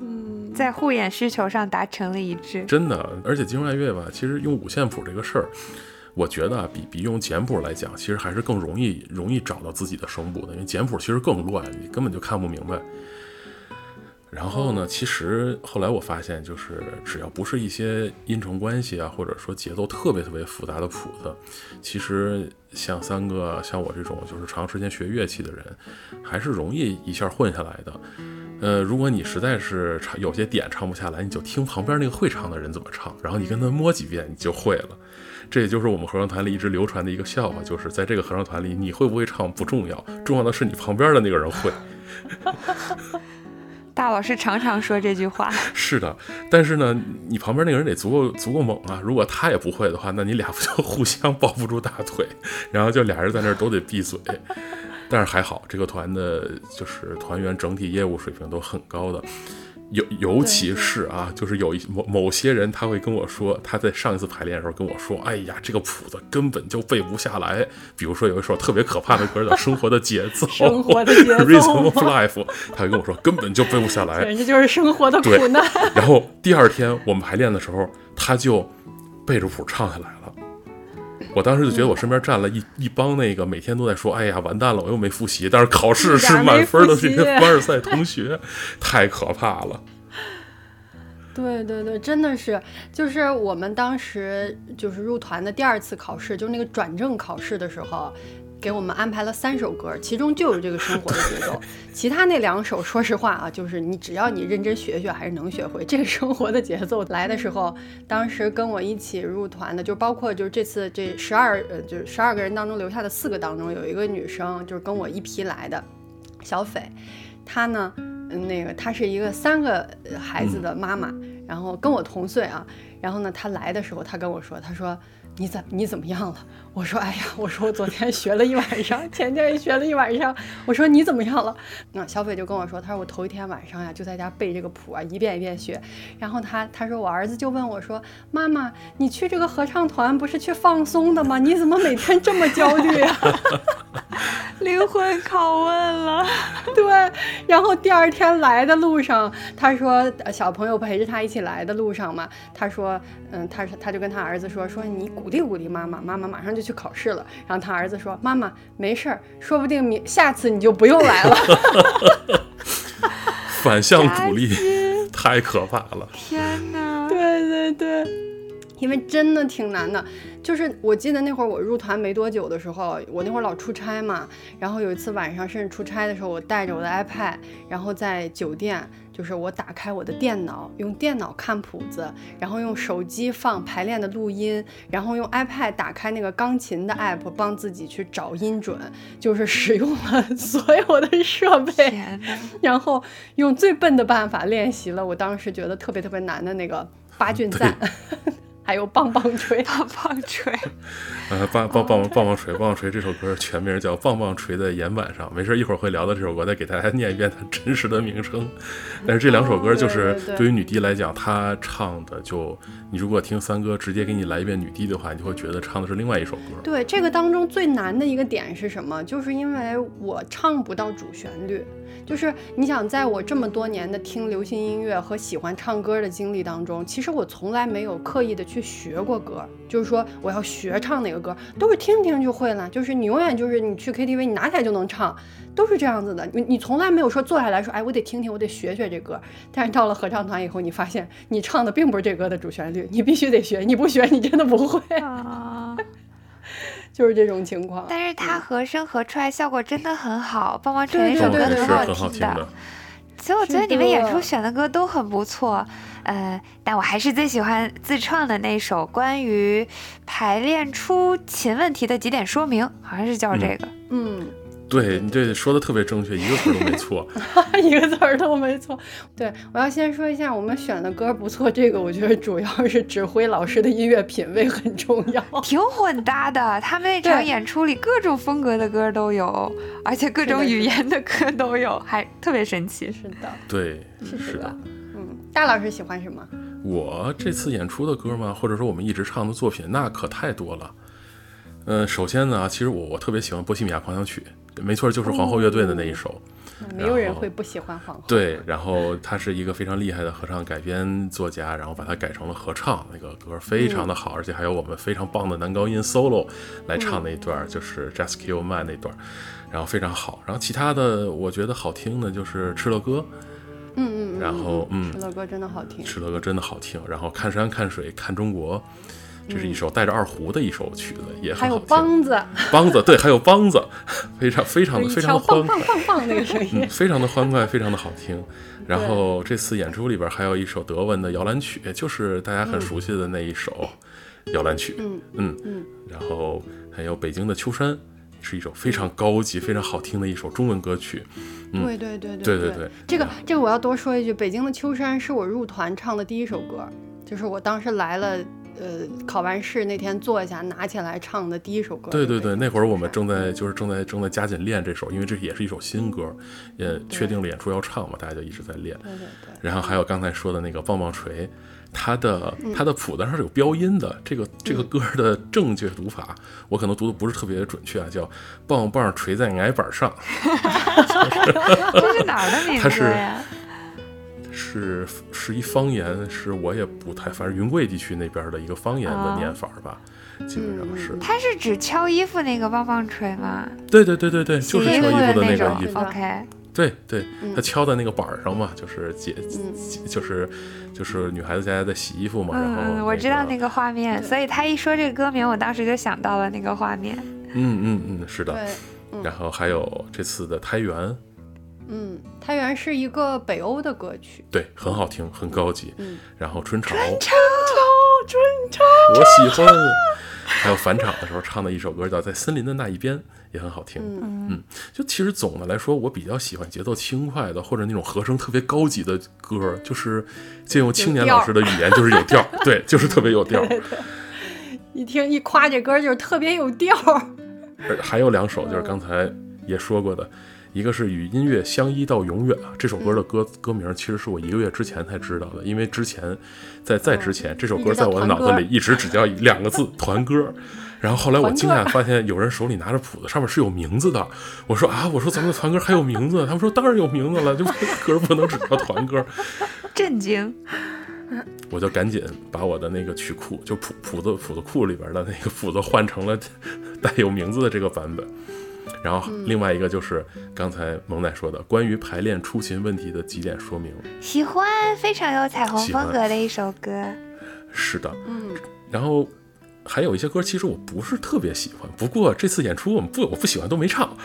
嗯 在护眼需求上达成了一致。真的，而且金融爱乐吧，其实用五线谱这个事儿，我觉得，比比用简谱来讲，其实还是更容易容易找到自己的声部的，因为简谱其实更乱，你根本就看不明白。然后呢，其实后来我发现，就是只要不是一些音程关系啊，或者说节奏特别特别复杂的谱子，其实像三哥像我这种就是长时间学乐器的人，还是容易一下混下来的。呃，如果你实在是唱 有些点唱不下来，你就听旁边那个会唱的人怎么唱，然后你跟他摸几遍，你就会了。这也就是我们合唱团里一直流传的一个笑话，就是在这个合唱团里，你会不会唱不重要，重要的是你旁边的那个人会。大老师常常说这句话，是的，但是呢，你旁边那个人得足够足够猛啊！如果他也不会的话，那你俩不就 互相抱不住大腿，然后就俩人在那儿都得闭嘴。但是还好，这个团的就是团员整体业务水平都很高的，尤尤其是啊，就是有一某某些人，他会跟我说，他在上一次排练的时候跟我说，哎呀，这个谱子根本就背不下来。比如说有一首特别可怕的歌叫《生活的节奏》，生活的节奏，Rhythm of Life，他会跟我说根本就背不下来，人家就是生活的苦难。然后第二天我们排练的时候，他就背着谱唱下来了。我当时就觉得我身边站了一一帮那个每天都在说，哎呀，完蛋了，我又没复习，但是考试是满分的这些凡尔赛同学，太可怕了。对对对，真的是，就是我们当时就是入团的第二次考试，就是那个转正考试的时候。给我们安排了三首歌，其中就有这个生活的节奏。其他那两首，说实话啊，就是你只要你认真学学，还是能学会。这个生活的节奏来的时候，当时跟我一起入团的，就包括就是这次这十二呃，就是十二个人当中留下的四个当中，有一个女生，就是跟我一批来的小斐，她呢，那个她是一个三个孩子的妈妈，然后跟我同岁啊。然后呢，她来的时候，她跟我说，她说。你怎你怎么样了？我说，哎呀，我说我昨天学了一晚上，前天也学了一晚上。我说你怎么样了？那小斐就跟我说，他说我头一天晚上呀就在家背这个谱啊，一遍一遍学。然后他他说我儿子就问我说，妈妈，你去这个合唱团不是去放松的吗？你怎么每天这么焦虑啊？灵魂拷问了。对。然后第二天来的路上，他说小朋友陪着他一起来的路上嘛，他说，嗯，他说他就跟他儿子说说你。鼓励鼓励妈妈，妈妈马上就去考试了。然后他儿子说：“妈妈没事儿，说不定明下次你就不用来了。”反向鼓励，太可怕了！天哪！对对对，因为真的挺难的。就是我记得那会儿我入团没多久的时候，我那会儿老出差嘛。然后有一次晚上甚至出差的时候，我带着我的 iPad，然后在酒店。就是我打开我的电脑，用电脑看谱子，然后用手机放排练的录音，然后用 iPad 打开那个钢琴的 app 帮自己去找音准，就是使用了 所有的设备，然后用最笨的办法练习了。我当时觉得特别特别难的那个八骏赞。还有棒棒锤，棒棒锤，呃，棒棒棒棒棒锤，棒棒锤这首歌全名叫《棒棒锤的岩板上》。没事，一会儿会聊到这首歌，再给大家念一遍它真实的名称。但是这两首歌就是对于女帝来讲，她唱的就，你如果听三哥直接给你来一遍女低的话，你就会觉得唱的是另外一首歌。对，这个当中最难的一个点是什么？就是因为我唱不到主旋律。就是你想，在我这么多年的听流行音乐和喜欢唱歌的经历当中，其实我从来没有刻意的去学过歌。就是说，我要学唱哪个歌，都是听听就会了。就是你永远就是你去 KTV，你拿起来就能唱，都是这样子的。你你从来没有说坐下来说，哎，我得听听，我得学学这歌。但是到了合唱团以后，你发现你唱的并不是这歌的主旋律，你必须得学，你不学你真的不会。啊 就是这种情况，但是它和声合出来效果真的很好，棒棒锤那首歌很好听的。其实我觉得你们演出选的歌都很不错，呃，但我还是最喜欢自创的那首关于排练出琴问题的几点说明，好像是叫这个，嗯。对你这说的特别正确，一个词都没错，一个词儿都没错。对我要先说一下，我们选的歌不错，这个我觉得主要是指挥老师的音乐品味很重要，挺混搭的。他们那场演出里各种风格的歌都有，而且各种语言的歌都有，还特别神奇。是的，对，是的。嗯，大老师喜欢什么？我这次演出的歌嘛，或者说我们一直唱的作品，那可太多了。嗯，首先呢，其实我我特别喜欢《波西米亚狂想曲》。没错，就是皇后乐队的那一首。没有人会不喜欢皇后。对，然后他是一个非常厉害的合唱改编作家，然后把它改成了合唱，那个歌非常的好，而且还有我们非常棒的男高音 solo 来唱那一段，就是 Just Kill Man 那段，然后非常好。然后其他的我觉得好听的就是《敕勒歌》，嗯嗯，然后嗯，《敕勒歌》真的好听，《敕勒歌》真的好听。然后看山看水看中国。这是一首带着二胡的一首曲子，也还有梆子，梆子对，还有梆子，非常非常的非常的欢快，棒棒棒那个声音，非常的欢快，非常的好听。然后这次演出里边还有一首德文的摇篮曲，就是大家很熟悉的那一首摇篮曲，嗯嗯嗯。然后还有北京的秋山，是一首非常高级、非常好听的一首中文歌曲。对对对对对对，这个这个我要多说一句，北京的秋山是我入团唱的第一首歌。就是我当时来了呃，考完试那天坐下拿起来唱的第一首歌。对对对，那会儿我们正在就是正在正在加紧练这首，因为这也是一首新歌，也确定了演出要唱嘛，大家就一直在练。对对对。然后还有刚才说的那个棒棒锤，它的它的谱子上是有标音的，这个这个歌的正确读法，我可能读的不是特别准确啊，叫棒棒锤在矮板上。这是哪儿的名字呀？是是一方言，是我也不太，反正云贵地区那边的一个方言的念法吧，基本上是。它是指敲衣服那个棒棒锤吗？对对对对对，就是敲衣服的那个衣服。OK。对对，它敲在那个板上嘛，就是姐，就是就是女孩子家在洗衣服嘛。嗯嗯，我知道那个画面，所以他一说这个歌名，我当时就想到了那个画面。嗯嗯嗯，是的。然后还有这次的胎源。嗯，太原是一个北欧的歌曲，对，很好听，很高级。嗯，然后春潮，春潮，春潮，我喜欢。还有返场的时候唱的一首歌叫《在森林的那一边》，也很好听。嗯嗯，就其实总的来说，我比较喜欢节奏轻快的，或者那种和声特别高级的歌，就是借用青年老师的语言，就是有调。对，就是特别有调。一听一夸这歌，就是特别有调。还有两首，就是刚才也说过的。一个是与音乐相依到永远啊，这首歌的歌歌名其实是我一个月之前才知道的，因为之前在在之前这首歌在我的脑子里一直只叫两个字团歌，然后后来我惊讶发现有人手里拿着谱子，上面是有名字的。我说啊，我说咱们的团歌还有名字？他们说当然有名字了，就歌不能只叫团歌。震惊！我就赶紧把我的那个曲库，就谱谱子谱子库里边的那个谱子换成了带有名字的这个版本。然后另外一个就是刚才萌仔说的关于排练出勤问题的几点说明，喜欢非常有彩虹风格的一首歌，是的，嗯，然后还有一些歌其实我不是特别喜欢，不过这次演出我们不我不喜欢都没唱，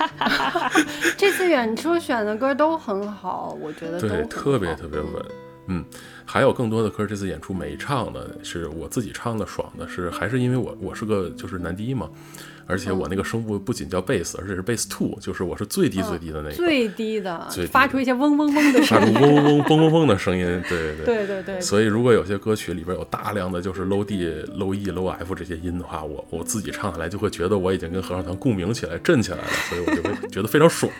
这次演出选的歌都很好，我觉得对特别特别稳，嗯，还有更多的歌这次演出没唱的是我自己唱的爽的是还是因为我我是个就是男低嘛。而且我那个声部不仅叫贝斯，而且是贝斯 two，就是我是最低最低的那个，最低的，发出一些嗡嗡嗡的声音，发出嗡嗡嗡嘣嘣嘣的声音，对对 对对对。所以如果有些歌曲里边有大量的就是 low D、low E、low F 这些音的话，我我自己唱下来就会觉得我已经跟合唱团共鸣起来、震起来了，所以我就会觉得非常爽。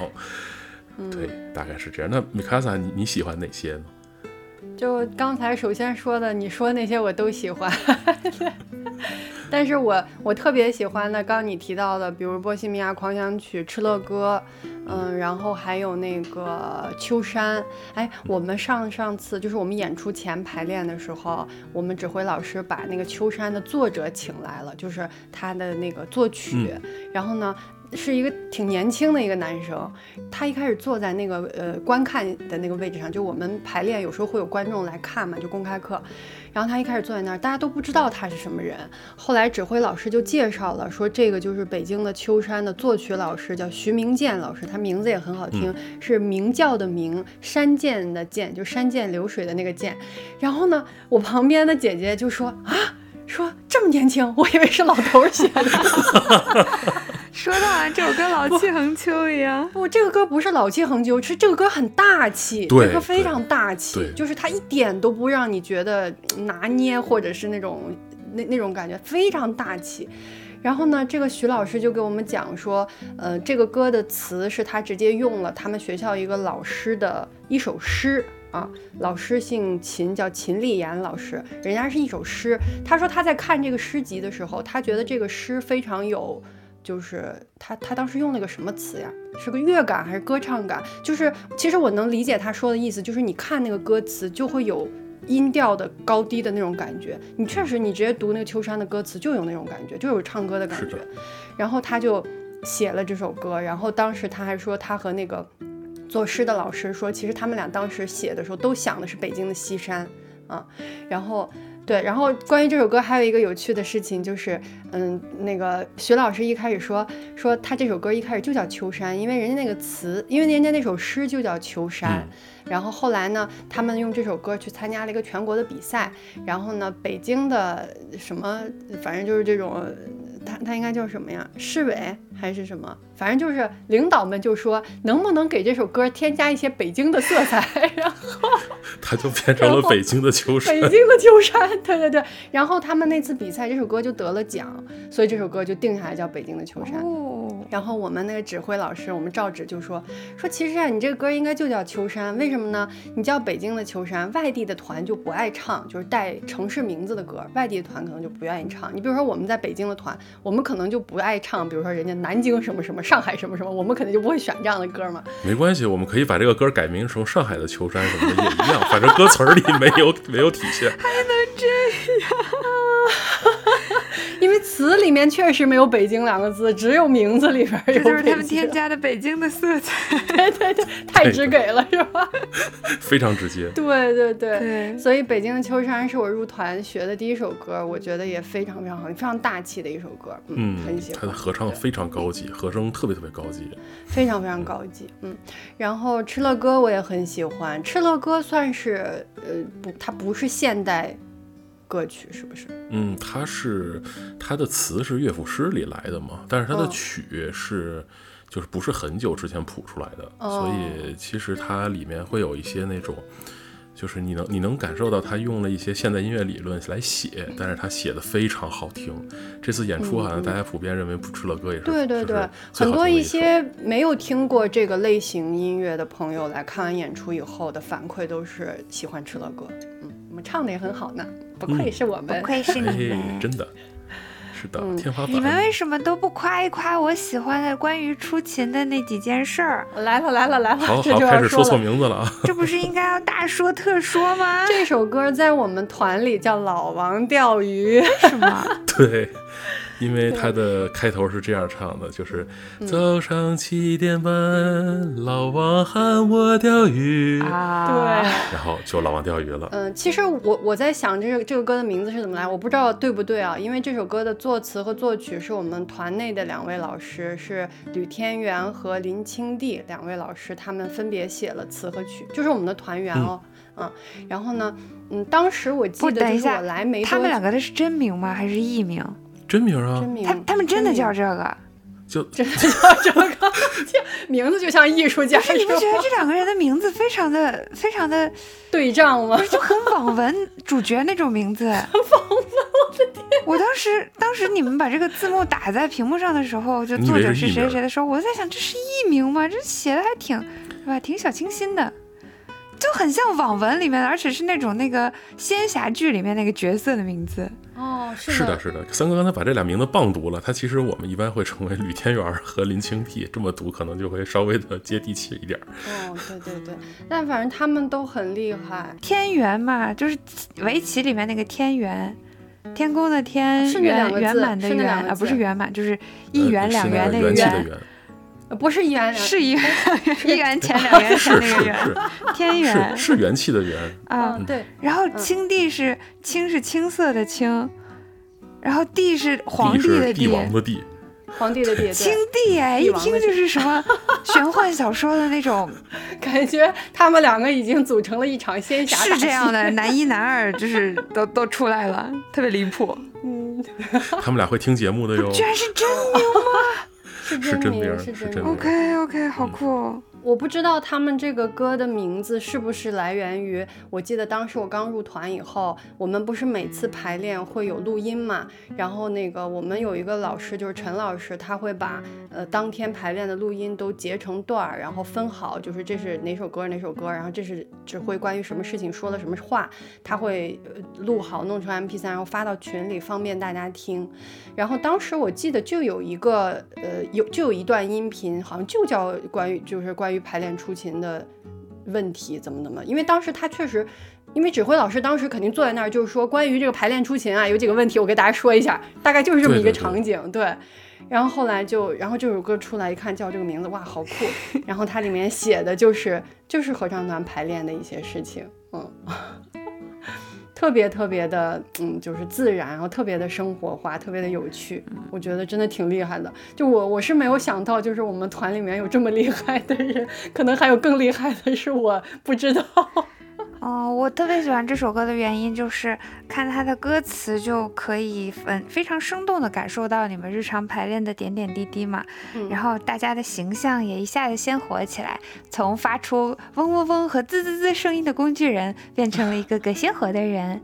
对，大概是这样。那米卡萨，你你喜欢哪些呢？就刚才首先说的，你说那些我都喜欢。但是我我特别喜欢的，刚你提到的，比如《波西米亚狂想曲》《敕勒歌》，嗯，然后还有那个《秋山》。哎，我们上上次就是我们演出前排练的时候，我们指挥老师把那个《秋山》的作者请来了，就是他的那个作曲。然后呢？是一个挺年轻的一个男生，他一开始坐在那个呃观看的那个位置上，就我们排练有时候会有观众来看嘛，就公开课，然后他一开始坐在那儿，大家都不知道他是什么人。后来指挥老师就介绍了，说这个就是北京的秋山的作曲老师，叫徐明建老师，他名字也很好听，是明教的明，山涧的涧，就山涧流水的那个涧。然后呢，我旁边的姐姐就说啊，说这么年轻，我以为是老头写的。说的好像这首歌老气横秋一样。不，这个歌不是老气横秋，是这个歌很大气，这歌非常大气，就是它一点都不让你觉得拿捏或者是那种那那种感觉，非常大气。然后呢，这个徐老师就给我们讲说，呃，这个歌的词是他直接用了他们学校一个老师的一首诗啊，老师姓秦，叫秦立言老师，人家是一首诗。他说他在看这个诗集的时候，他觉得这个诗非常有。就是他，他当时用了个什么词呀？是个乐感还是歌唱感？就是其实我能理解他说的意思，就是你看那个歌词就会有音调的高低的那种感觉。你确实，你直接读那个秋山的歌词就有那种感觉，就有唱歌的感觉。然后他就写了这首歌，然后当时他还说他和那个作诗的老师说，其实他们俩当时写的时候都想的是北京的西山啊，然后。对，然后关于这首歌还有一个有趣的事情，就是，嗯，那个徐老师一开始说说他这首歌一开始就叫秋山，因为人家那个词，因为人家那首诗就叫秋山。然后后来呢，他们用这首歌去参加了一个全国的比赛，然后呢，北京的什么，反正就是这种他他应该叫什么呀？市委还是什么？反正就是领导们就说，能不能给这首歌添加一些北京的色彩？然后 他就变成了北京的秋山。北京的秋山，对对对。然后他们那次比赛，这首歌就得了奖，所以这首歌就定下来叫《北京的秋山》。然后我们那个指挥老师，我们赵指就说说，其实啊，你这个歌应该就叫《秋山》，为什么呢？你叫《北京的秋山》，外地的团就不爱唱，就是带城市名字的歌，外地的团可能就不愿意唱。你比如说我们在北京的团，我们可能就不爱唱，比如说人家南京什么什么。上海什么什么，我们肯定就不会选这样的歌嘛。没关系，我们可以把这个歌改名成《上海的秋山》什么的也一样，反正歌词里没有没有体现。还能这样？因为词里面确实没有“北京”两个字，只有名字里边有。这就是他们添加的北京的色彩。对对对，太直给了是吧？非常直接。对对对。所以《北京的秋山》是我入团学的第一首歌，我觉得也非常非常好，非常大气的一首歌。嗯，很喜欢。他的合唱非常高级，和声特别特别高级，非常非常高级。嗯，然后《敕勒歌》我也很喜欢，《敕勒歌》算是呃不，它不是现代。歌曲是不是？嗯，它是它的词是乐府诗里来的嘛，但是它的曲是就是不是很久之前谱出来的，所以其实它里面会有一些那种，就是你能你能感受到他用了一些现代音乐理论来写，但是他写的非常好听。这次演出好像大家普遍认为不吃了歌也是对对对，很多一些没有听过这个类型音乐的朋友来看完演出以后的反馈都是喜欢吃了歌，嗯，我们唱的也很好呢。不愧是我们，不愧是你们，真的是的，天花板。你们为什么都不夸一夸我喜欢的关于出勤的那几件事儿？来了来了来了，好好开始说错名字了啊！这不是应该要大说特说吗？这首歌在我们团里叫《老王钓鱼》，是吗？对。因为它的开头是这样唱的，就是早上七点半，老王喊我钓鱼，对，然后就老王钓鱼了。嗯，其实我我在想这个这个歌的名字是怎么来，我不知道对不对啊？因为这首歌的作词和作曲是我们团内的两位老师，是吕天元和林清帝两位老师，他们分别写了词和曲，就是我们的团员哦。嗯，然后呢，嗯，当时我记得就是我来没多，他们两个的是真名吗？还是艺名？真名啊！他他们真的叫这个，就真的叫这个，名字就像艺术家。你不觉得这两个人的名字非常的非常的 对仗吗？就很网文主角那种名字。网文，我的天！我当时当时你们把这个字幕打在屏幕上的时候，就作者是谁谁的时候，我在想这是艺名吗？这写的还挺是吧？挺小清新的。就很像网文里面的，而且是那种那个仙侠剧里面那个角色的名字哦。是的，是的。三哥刚才把这俩名字棒读了，他其实我们一般会成为吕天元和林清帝，这么读可能就会稍微的接地气一点。哦，对对对。但反正他们都很厉害。天元嘛，就是围棋里面那个天元，天宫的天，圆圆满的圆啊，不是圆满，就是一元两元那个圆。不是一元，是一元，一元钱两 元钱那个元，天元是元气的元啊，对。然后青帝是青是青色的青，然后帝是皇帝的帝帝王的帝，皇帝的帝，青帝哎，一听就是什么 玄幻小说的那种 感觉，他们两个已经组成了一场仙侠，是这样的，男一男二就是都都出来了，特别离谱。嗯，他们俩会听节目的哟，居然是真牛吗？是真名，是真名。OK OK，好酷。我不知道他们这个歌的名字是不是来源于，我记得当时我刚入团以后，我们不是每次排练会有录音嘛，然后那个我们有一个老师就是陈老师，他会把呃当天排练的录音都截成段儿，然后分好，就是这是哪首歌哪首歌，然后这是指挥关于什么事情说了什么话，他会录好弄成 MP3，然后发到群里方便大家听。然后当时我记得就有一个呃有就有一段音频，好像就叫关于就是关于。排练出勤的问题怎么怎么？因为当时他确实，因为指挥老师当时肯定坐在那儿，就是说关于这个排练出勤啊，有几个问题，我给大家说一下，大概就是这么一个场景。对，然后后来就，然后这首歌出来一看，叫这个名字，哇，好酷！然后它里面写的就是就是合唱团排练的一些事情，嗯。特别特别的，嗯，就是自然，然后特别的生活化，特别的有趣，我觉得真的挺厉害的。就我我是没有想到，就是我们团里面有这么厉害的人，可能还有更厉害的是我不知道。哦，我特别喜欢这首歌的原因就是看它的歌词就可以嗯非常生动的感受到你们日常排练的点点滴滴嘛，然后大家的形象也一下子鲜活起来，从发出嗡嗡嗡和滋滋滋声音的工具人变成了一个个鲜活的人，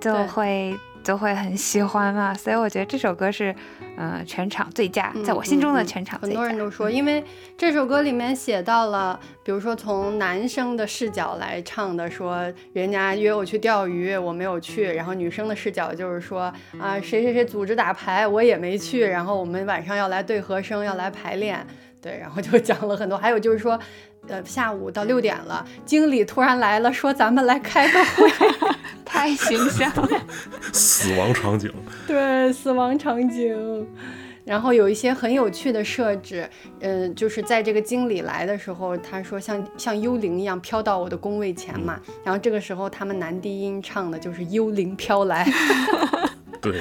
就会就会很喜欢嘛，所以我觉得这首歌是。嗯，全场最佳，在我心中的全场最佳。很多人都说，因为这首歌里面写到了，比如说从男生的视角来唱的，说人家约我去钓鱼，我没有去；然后女生的视角就是说，啊，谁谁谁组织打牌，我也没去。然后我们晚上要来对和声，要来排练，对，然后就 讲了很多。还有就是说，呃，下午到六点了，经理突然来了，说咱们来开个会。太形象了，死亡场景。对，死亡场景。然后有一些很有趣的设置，嗯，就是在这个经理来的时候，他说像像幽灵一样飘到我的工位前嘛。然后这个时候他们男低音唱的就是幽灵飘来。对。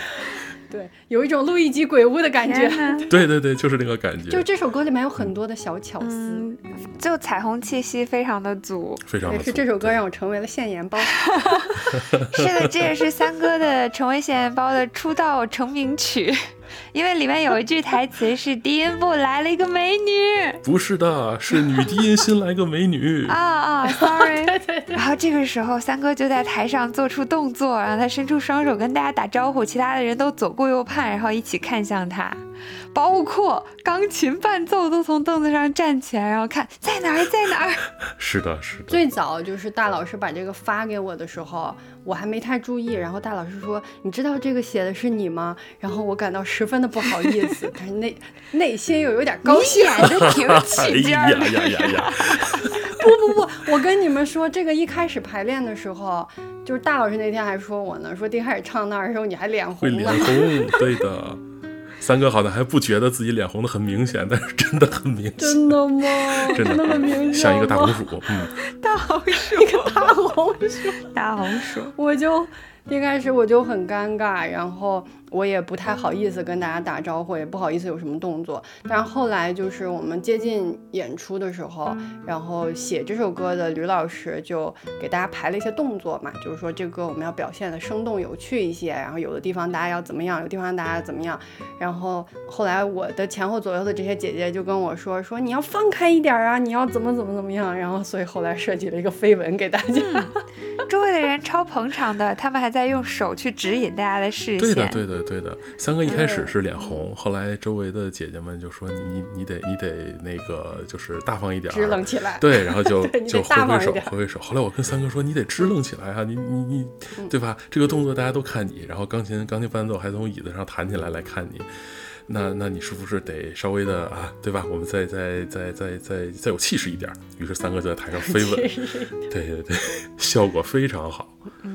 对，有一种路易吉鬼屋的感觉。对对对，就是那个感觉。就这首歌里面有很多的小巧思，就彩虹气息非常的足。非常。也是这首歌让我成为了现眼包。是的，这也是三哥的成为现眼包的出道成名曲。因为里面有一句台词是低音部来了一个美女，不是的，是女低音新来个美女啊啊，sorry。然后这个时候三哥就在台上做出动作，然后他伸出双手跟大家打招呼，其他的人都左顾右盼，然后一起看向他。包括钢琴伴奏都从凳子上站起来，然后看在哪儿，在哪儿。是的，是的。最早就是大老师把这个发给我的时候，我还没太注意。然后大老师说：“你知道这个写的是你吗？”然后我感到十分的不好意思，但是内内心又有点高兴，演的挺起劲儿。呀呀呀呀！不不不，我跟你们说，这个一开始排练的时候，就是大老师那天还说我呢，说一开始唱那儿的时候你还脸红了。会脸红，对的。三哥好像还不觉得自己脸红的很明显，但是真的很明显。真的吗？真的很明显，像一个大红薯。嗯，大红薯，一个大红薯，大红薯。我就一开始我就很尴尬，然后。我也不太好意思跟大家打招呼，也不好意思有什么动作。但是后来就是我们接近演出的时候，然后写这首歌的吕老师就给大家排了一些动作嘛，就是说这个歌我们要表现的生动有趣一些，然后有的地方大家要怎么样，有地方大家怎么样。然后后来我的前后左右的这些姐姐就跟我说说你要放开一点啊，你要怎么怎么怎么样。然后所以后来设计了一个飞吻给大家，周围的人超捧场的，他们还在用手去指引大家的视线。对的，对的。对的，三哥一开始是脸红，后来周围的姐姐们就说你你得你得那个就是大方一点，支棱起来。对，然后就 就挥挥手挥挥手。后来我跟三哥说你得支棱起来啊，你你你，对吧？这个动作大家都看你，然后钢琴钢琴伴奏还从椅子上弹起来来看你，那那你是不是得稍微的啊，对吧？我们再再再再再再有气势一点。于是三哥就在台上飞 吻，对对对，效果非常好。嗯。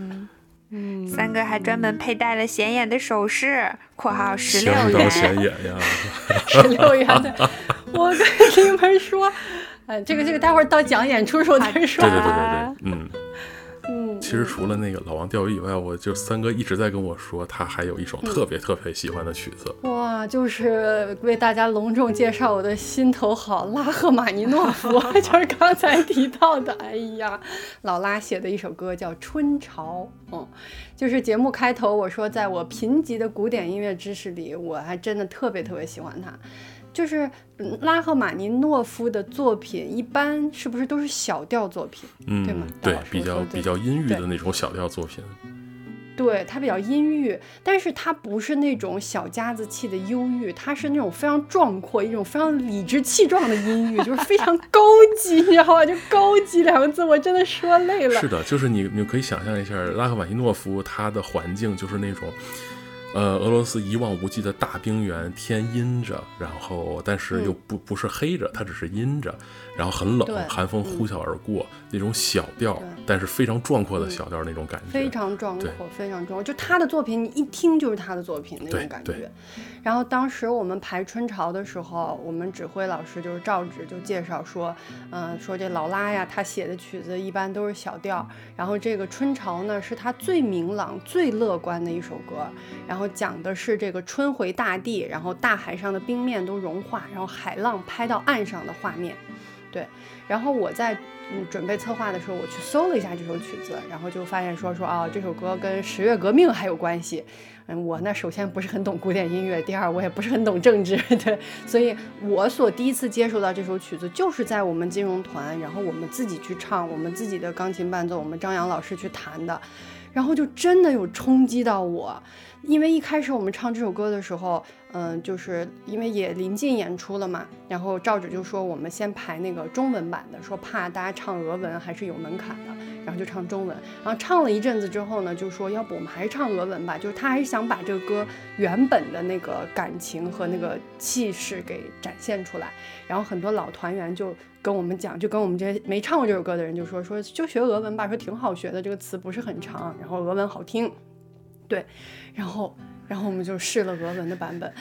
嗯，三哥还专门佩戴了显眼的首饰（括号十六元）。显眼呀，十六元的。我跟你们说，呃，这个这个，待会儿到讲演出时候再说。对对对对对，嗯。嗯，其实除了那个老王钓鱼以外，我就三哥一直在跟我说，他还有一首特别特别喜欢的曲子。哇，就是为大家隆重介绍我的心头好拉赫玛尼诺夫，就是刚才提到的。哎呀，老拉写的一首歌叫《春潮》。嗯，就是节目开头我说，在我贫瘠的古典音乐知识里，我还真的特别特别喜欢他。就是拉赫玛尼诺夫的作品，一般是不是都是小调作品？嗯，对吗？对，比较比较阴郁的那种小调作品。对，它比较阴郁，但是它不是那种小家子气的忧郁，它是那种非常壮阔、一种非常理直气壮的阴郁，就是非常高级，你知道吗？就“高级”两个字，我真的说累了。是的，就是你，你可以想象一下，拉赫玛尼诺夫他的环境就是那种。呃，俄罗斯一望无际的大冰原，天阴着，然后但是又不不是黑着，它只是阴着，然后很冷，寒风呼啸而过，那种小调，但是非常壮阔的小调那种感觉，非常壮阔，非常壮阔。就他的作品，你一听就是他的作品那种感觉。然后当时我们排春潮的时候，我们指挥老师就是赵指就介绍说，嗯，说这劳拉呀，他写的曲子一般都是小调，然后这个春潮呢是他最明朗、最乐观的一首歌，然后。然后讲的是这个春回大地，然后大海上的冰面都融化，然后海浪拍到岸上的画面。对，然后我在嗯准备策划的时候，我去搜了一下这首曲子，然后就发现说说啊，这首歌跟十月革命还有关系。嗯，我呢首先不是很懂古典音乐，第二我也不是很懂政治，对，所以我所第一次接触到这首曲子，就是在我们金融团，然后我们自己去唱，我们自己的钢琴伴奏，我们张扬老师去弹的，然后就真的有冲击到我。因为一开始我们唱这首歌的时候，嗯，就是因为也临近演出了嘛，然后赵芷就说我们先排那个中文版的，说怕大家唱俄文还是有门槛的，然后就唱中文。然后唱了一阵子之后呢，就说要不我们还是唱俄文吧，就是他还是想把这个歌原本的那个感情和那个气势给展现出来。然后很多老团员就跟我们讲，就跟我们这些没唱过这首歌的人就说说就学俄文吧，说挺好学的，这个词不是很长，然后俄文好听。对，然后，然后我们就试了俄文的版本，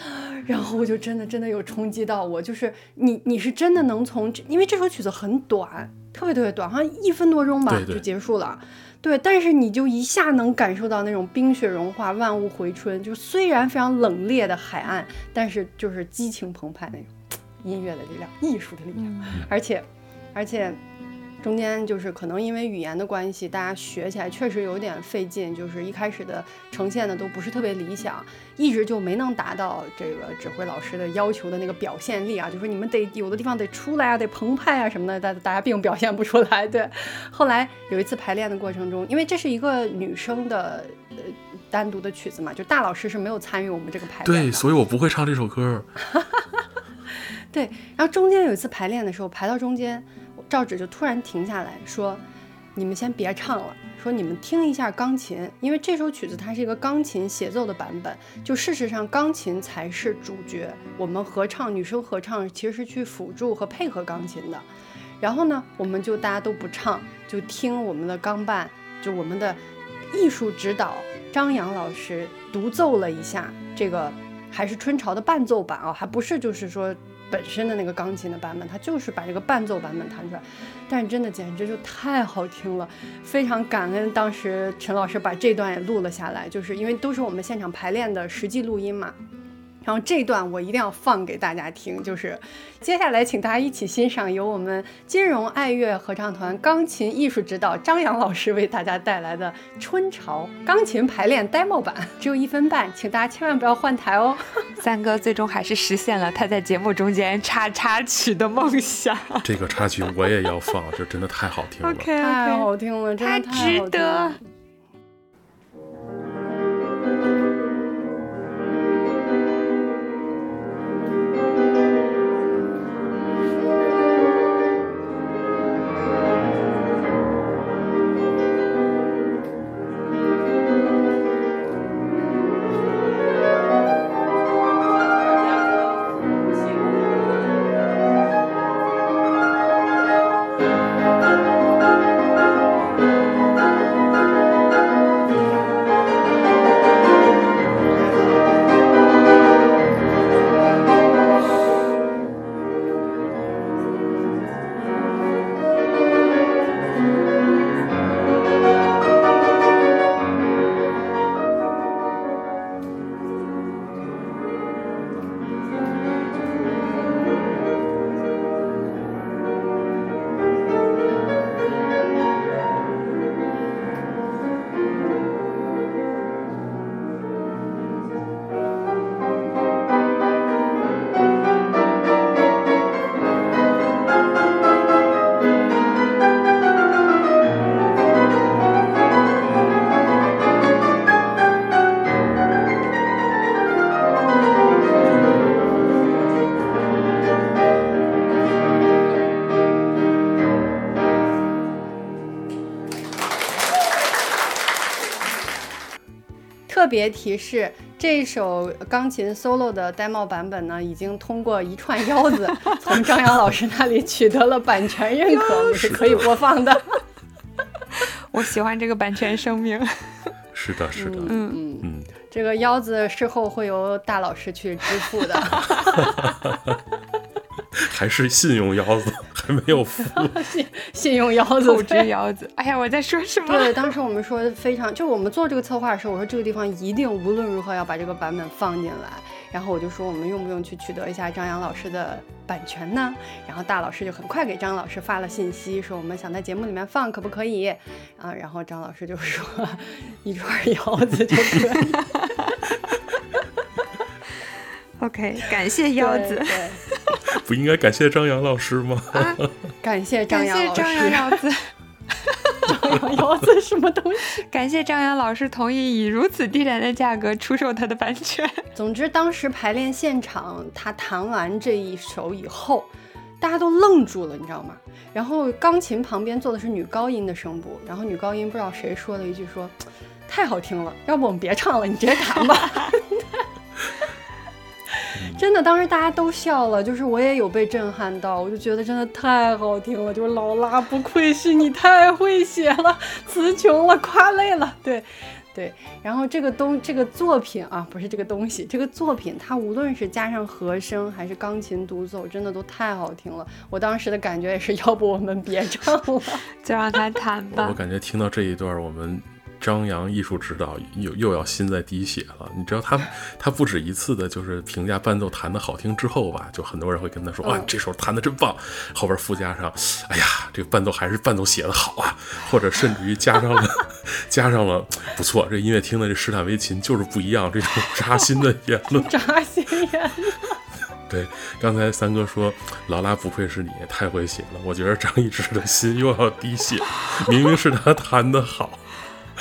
然后我就真的真的有冲击到我，就是你你是真的能从，因为这首曲子很短，特别特别短，好像一分多钟吧就结束了，对，但是你就一下能感受到那种冰雪融化，万物回春，就虽然非常冷冽的海岸，但是就是激情澎湃那种 音乐的力量，艺术的力量，而且，而且。中间就是可能因为语言的关系，大家学起来确实有点费劲，就是一开始的呈现的都不是特别理想，一直就没能达到这个指挥老师的要求的那个表现力啊，就说你们得有的地方得出来啊，得澎湃啊什么的，大大家并表现不出来。对，后来有一次排练的过程中，因为这是一个女生的呃单独的曲子嘛，就大老师是没有参与我们这个排练，对，所以我不会唱这首歌。对，然后中间有一次排练的时候，排到中间。赵芷就突然停下来说：“你们先别唱了，说你们听一下钢琴，因为这首曲子它是一个钢琴协奏的版本。就事实上，钢琴才是主角，我们合唱，女生合唱其实是去辅助和配合钢琴的。然后呢，我们就大家都不唱，就听我们的钢伴，就我们的艺术指导张扬老师独奏了一下这个，还是春潮的伴奏版啊，还不是就是说。”本身的那个钢琴的版本，它就是把这个伴奏版本弹出来，但是真的简直就太好听了，非常感恩当时陈老师把这段也录了下来，就是因为都是我们现场排练的实际录音嘛。然后这段我一定要放给大家听，就是接下来请大家一起欣赏由我们金融爱乐合唱团钢琴艺术指导张扬老师为大家带来的《春潮》钢琴排练 demo 版，只有一分半，请大家千万不要换台哦。三哥最终还是实现了他在节目中间插插曲的梦想。这个插曲我也要放，这真的太好听了，太好听了，太值得。特别提示：这首钢琴 solo 的 demo 版本呢，已经通过一串腰子 从张扬老师那里取得了版权认可，是可以播放的。我喜欢这个版权声明。是的，是的，嗯嗯嗯，这个腰子事后会由大老师去支付的。还是信用腰子还没有付，信信用腰子，透支腰子。哎呀，我在说什么？对，当时我们说非常，就我们做这个策划的时候，我说这个地方一定无论如何要把这个版本放进来。然后我就说我们用不用去取得一下张扬老师的版权呢？然后大老师就很快给张老师发了信息，说我们想在节目里面放，可不可以？啊，然后张老师就说 一串腰子就可以。OK，感谢腰子。不应该感谢张扬老师吗？感谢张扬老师。张扬腰子。张扬腰子什么东西？感谢张扬老师同意以如此低廉的价格出售他的版权。总之，当时排练现场，他弹完这一首以后，大家都愣住了，你知道吗？然后钢琴旁边坐的是女高音的声部，然后女高音不知道谁说了一句说：“太好听了，要不我们别唱了，你直接弹吧。”真的，当时大家都笑了，就是我也有被震撼到，我就觉得真的太好听了，就是劳拉不愧是你，太会写了，词穷了，夸累了，对，对。然后这个东这个作品啊，不是这个东西，这个作品它无论是加上和声还是钢琴独奏，真的都太好听了。我当时的感觉也是，要不我们别唱了，就让他弹吧。我感觉听到这一段，我们。张扬艺术指导又又要心在滴血了，你知道他 他不止一次的，就是评价伴奏弹的好听之后吧，就很多人会跟他说啊，这首弹的真棒，后边附加上，哎呀，这个伴奏还是伴奏写的好啊，或者甚至于加上了加上了不错，这音乐厅的这施坦威琴就是不一样，这种扎心的言论，扎心言论。对，刚才三哥说劳拉不愧是你，太会写了，我觉得张一直的心又要滴血，明明是他弹的好。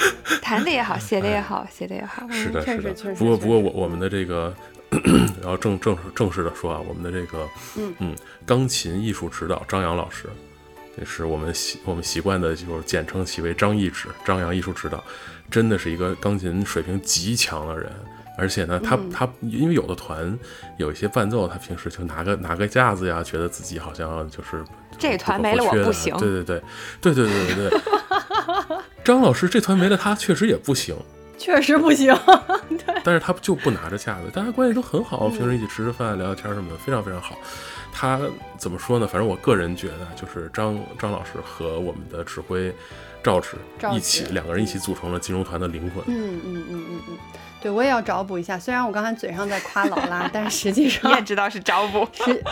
弹的也好，写的也好，写的也好，是的，是的。不过，不过我我们的这个，然后正正正式的说啊，我们的这个，嗯嗯，钢琴艺术指导张扬老师，也是我们习我们习惯的，就是简称其为张艺指，张扬艺术指导，真的是一个钢琴水平极强的人。而且呢，他他因为有的团有一些伴奏，他平时就拿个拿个架子呀，觉得自己好像就是这团没了我不行。对对对对对对对对。张老师这团没了他确实也不行，确实不行。对。但是他就不拿着架子，大家关系都很好，平时一起吃吃饭、聊聊天什么的，非常非常好。他怎么说呢？反正我个人觉得，就是张张老师和我们的指挥赵志一起两个人一起组成了金融团的灵魂。嗯嗯嗯嗯嗯。对，我也要找补一下。虽然我刚才嘴上在夸劳拉，但实际上你也知道是找补。实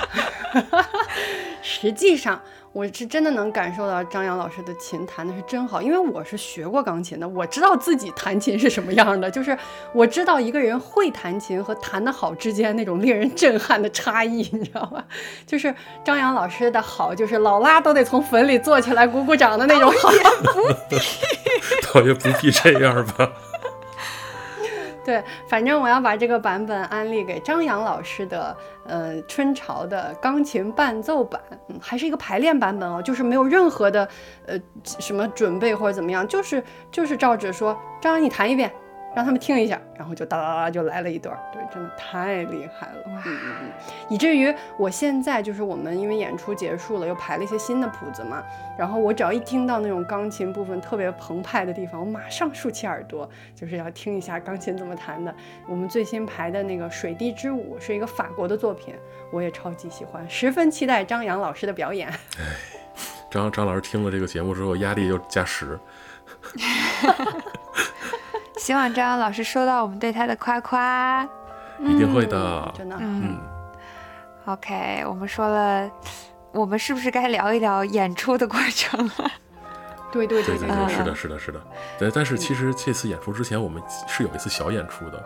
实际上，我是真的能感受到张扬老师的琴弹的是真好，因为我是学过钢琴的，我知道自己弹琴是什么样的。就是我知道一个人会弹琴和弹得好之间那种令人震撼的差异，你知道吧？就是张扬老师的好，就是老拉都得从坟里坐起来鼓鼓掌的那种好。不必，倒也不必这样吧。对，反正我要把这个版本安利给张扬老师的，呃，春潮的钢琴伴奏版，嗯，还是一个排练版本哦，就是没有任何的，呃，什么准备或者怎么样，就是就是照着说，张扬你弹一遍。让他们听一下，然后就哒哒哒就来了一段，对，真的太厉害了，嗯嗯嗯，以至于我现在就是我们因为演出结束了，又排了一些新的谱子嘛，然后我只要一听到那种钢琴部分特别澎湃的地方，我马上竖起耳朵，就是要听一下钢琴怎么弹的。我们最新排的那个《水滴之舞》是一个法国的作品，我也超级喜欢，十分期待张扬老师的表演。哎，张张老师听了这个节目之后，压力又加十。希望张扬老师收到我们对他的夸夸，一定会的，真的。嗯，OK，我们说了，我们是不是该聊一聊演出的过程了？对对对对对，是的，是的，是的。对，但是其实这次演出之前，我们是有一次小演出的。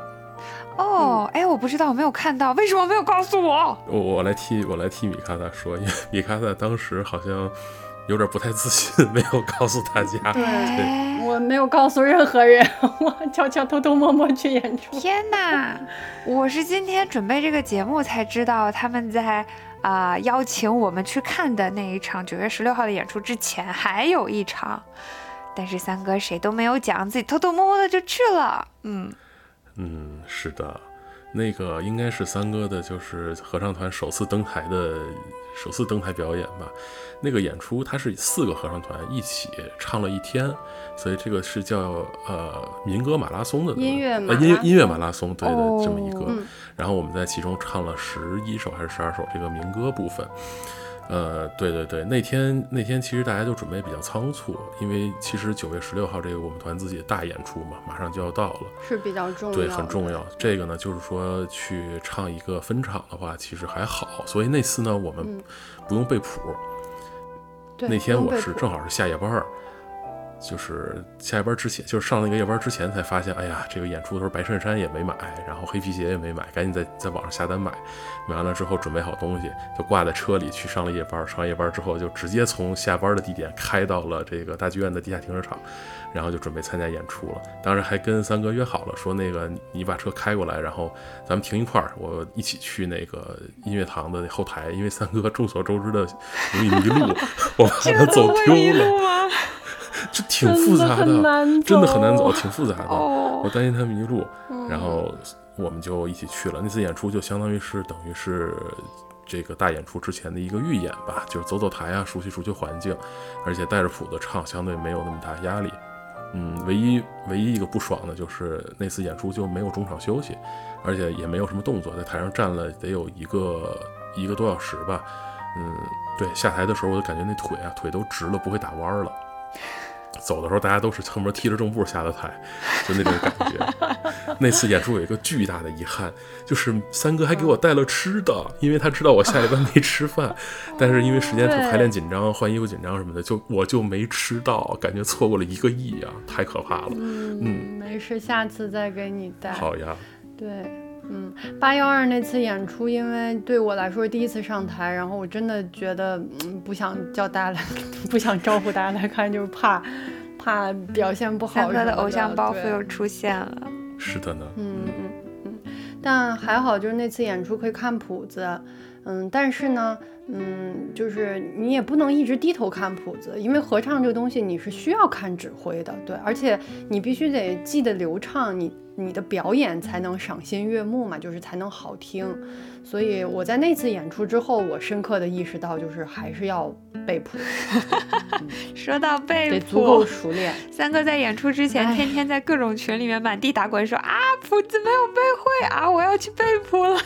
哦，哎，我不知道，我没有看到，为什么没有告诉我？我我来替我来替米卡萨说，因为米卡萨当时好像。有点不太自信，没有告诉大家。对，我没有告诉任何人，我悄悄偷偷摸摸去演出。天哪！我是今天准备这个节目才知道，他们在啊邀请我们去看的那一场九月十六号的演出之前还有一场，但是三哥谁都没有讲，自己偷偷摸摸的就去了。嗯嗯，是的，那个应该是三哥的，就是合唱团首次登台的首次登台表演吧。那个演出，它是四个合唱团一起唱了一天，所以这个是叫呃民歌马拉松的音乐呃音音乐马拉松对的这么一个。然后我们在其中唱了十一首还是十二首这个民歌部分。呃，对对对，那天那天其实大家就准备比较仓促，因为其实九月十六号这个我们团自己的大演出嘛，马上就要到了，是比较重要，对，很重要。这个呢，就是说去唱一个分场的话，其实还好，所以那次呢，我们不用背谱。那天我是正好是下夜班儿。就是下班之前，就是上那个夜班之前才发现，哎呀，这个演出的时候白衬衫也没买，然后黑皮鞋也没买，赶紧在在网上下单买。买完了之后准备好东西，就挂在车里去上了夜班。上完夜班之后，就直接从下班的地点开到了这个大剧院的地下停车场，然后就准备参加演出了。当时还跟三哥约好了，说那个你把车开过来，然后咱们停一块儿，我一起去那个音乐堂的后台，因为三哥众所周知的容易迷路，我怕他走丢了。就挺复杂的，真的很难走，挺复杂的。我担心他迷路，然后我们就一起去了。那次演出就相当于是等于是这个大演出之前的一个预演吧，就是走走台啊，熟悉熟悉环境，而且带着谱子唱，相对没有那么大压力。嗯，唯一唯一一个不爽的就是那次演出就没有中场休息，而且也没有什么动作，在台上站了得有一个一个多小时吧。嗯，对，下台的时候我就感觉那腿啊腿都直了，不会打弯了。走的时候，大家都是侧门踢着正步下的台，就那种感觉。那次演出有一个巨大的遗憾，就是三哥还给我带了吃的，因为他知道我下一班没吃饭。但是因为时间排练紧张、换衣服紧张什么的，就我就没吃到，感觉错过了一个亿啊，太可怕了。嗯，没事，下次再给你带。好呀。对。嗯，八幺二那次演出，因为对我来说是第一次上台，然后我真的觉得嗯不想叫大家来，不想招呼大家来看，就是怕怕表现不好。三哥的偶像包袱又出现了。是的呢。嗯嗯嗯，但还好，就是那次演出可以看谱子。嗯，但是呢，嗯，就是你也不能一直低头看谱子，因为合唱这个东西你是需要看指挥的，对，而且你必须得记得流畅，你。你的表演才能赏心悦目嘛，就是才能好听。所以我在那次演出之后，我深刻的意识到，就是还是要背谱。说到背谱，得足够熟练。三哥在演出之前，天天在各种群里面满地打滚，说啊，谱子没有背会啊，我要去背谱了。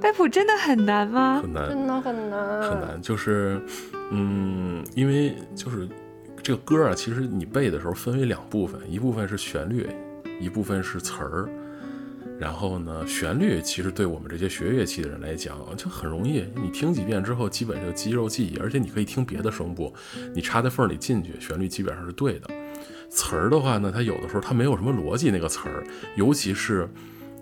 背谱真的很难吗？很难，真的很难，很难。就是，嗯，因为就是这个歌啊，其实你背的时候分为两部分，一部分是旋律。一部分是词儿，然后呢，旋律其实对我们这些学乐器的人来讲就很容易，你听几遍之后，基本就肌肉记忆，而且你可以听别的声部，你插在缝里进去，旋律基本上是对的。词儿的话呢，它有的时候它没有什么逻辑，那个词儿，尤其是。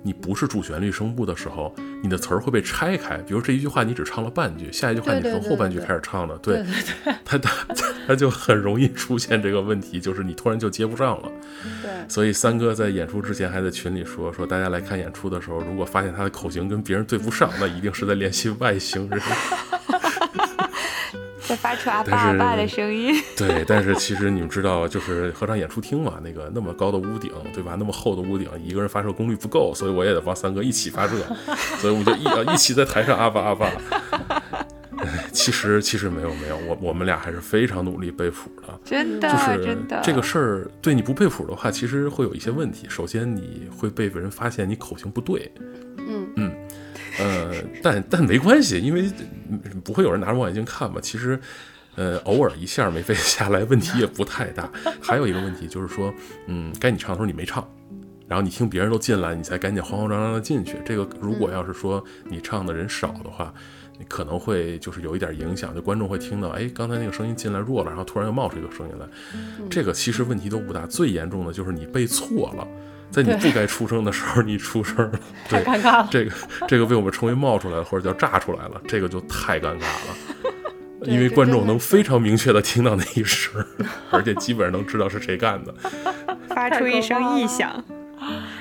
你不是主旋律声部的时候，你的词儿会被拆开。比如这一句话你只唱了半句，下一句话你从后半句开始唱的，对，它它它就很容易出现这个问题，就是你突然就接不上了。对，所以三哥在演出之前还在群里说说，大家来看演出的时候，如果发现他的口型跟别人对不上，那一定是在练习外星人。在发出阿爸阿爸的声音。对，但是其实你们知道，就是合唱演出厅嘛，那个那么高的屋顶，对吧？那么厚的屋顶，一个人发射功率不够，所以我也得帮三哥一起发射，所以我们就一啊一起在台上阿爸阿爸。其实其实没有没有，我我们俩还是非常努力背谱的，真的，就是这个事儿，对你不背谱的话，其实会有一些问题。首先你会被人发现你口型不对，嗯嗯。呃，但但没关系，因为不会有人拿着望远镜看嘛。其实，呃，偶尔一下没背 下来，问题也不太大。还有一个问题就是说，嗯，该你唱的时候你没唱，然后你听别人都进来，你才赶紧慌慌张张的进去。这个如果要是说你唱的人少的话，你可能会就是有一点影响，就观众会听到，哎，刚才那个声音进来弱了，然后突然又冒出一个声音来。这个其实问题都不大，最严重的就是你背错了。在你不该出声的时候，你出声了，太尴尬了。这个这个被我们称为冒出来了，或者叫炸出来了，这个就太尴尬了。因为观众能非常明确的听到那一声，而且基本上能知道是谁干的，发出一声异响。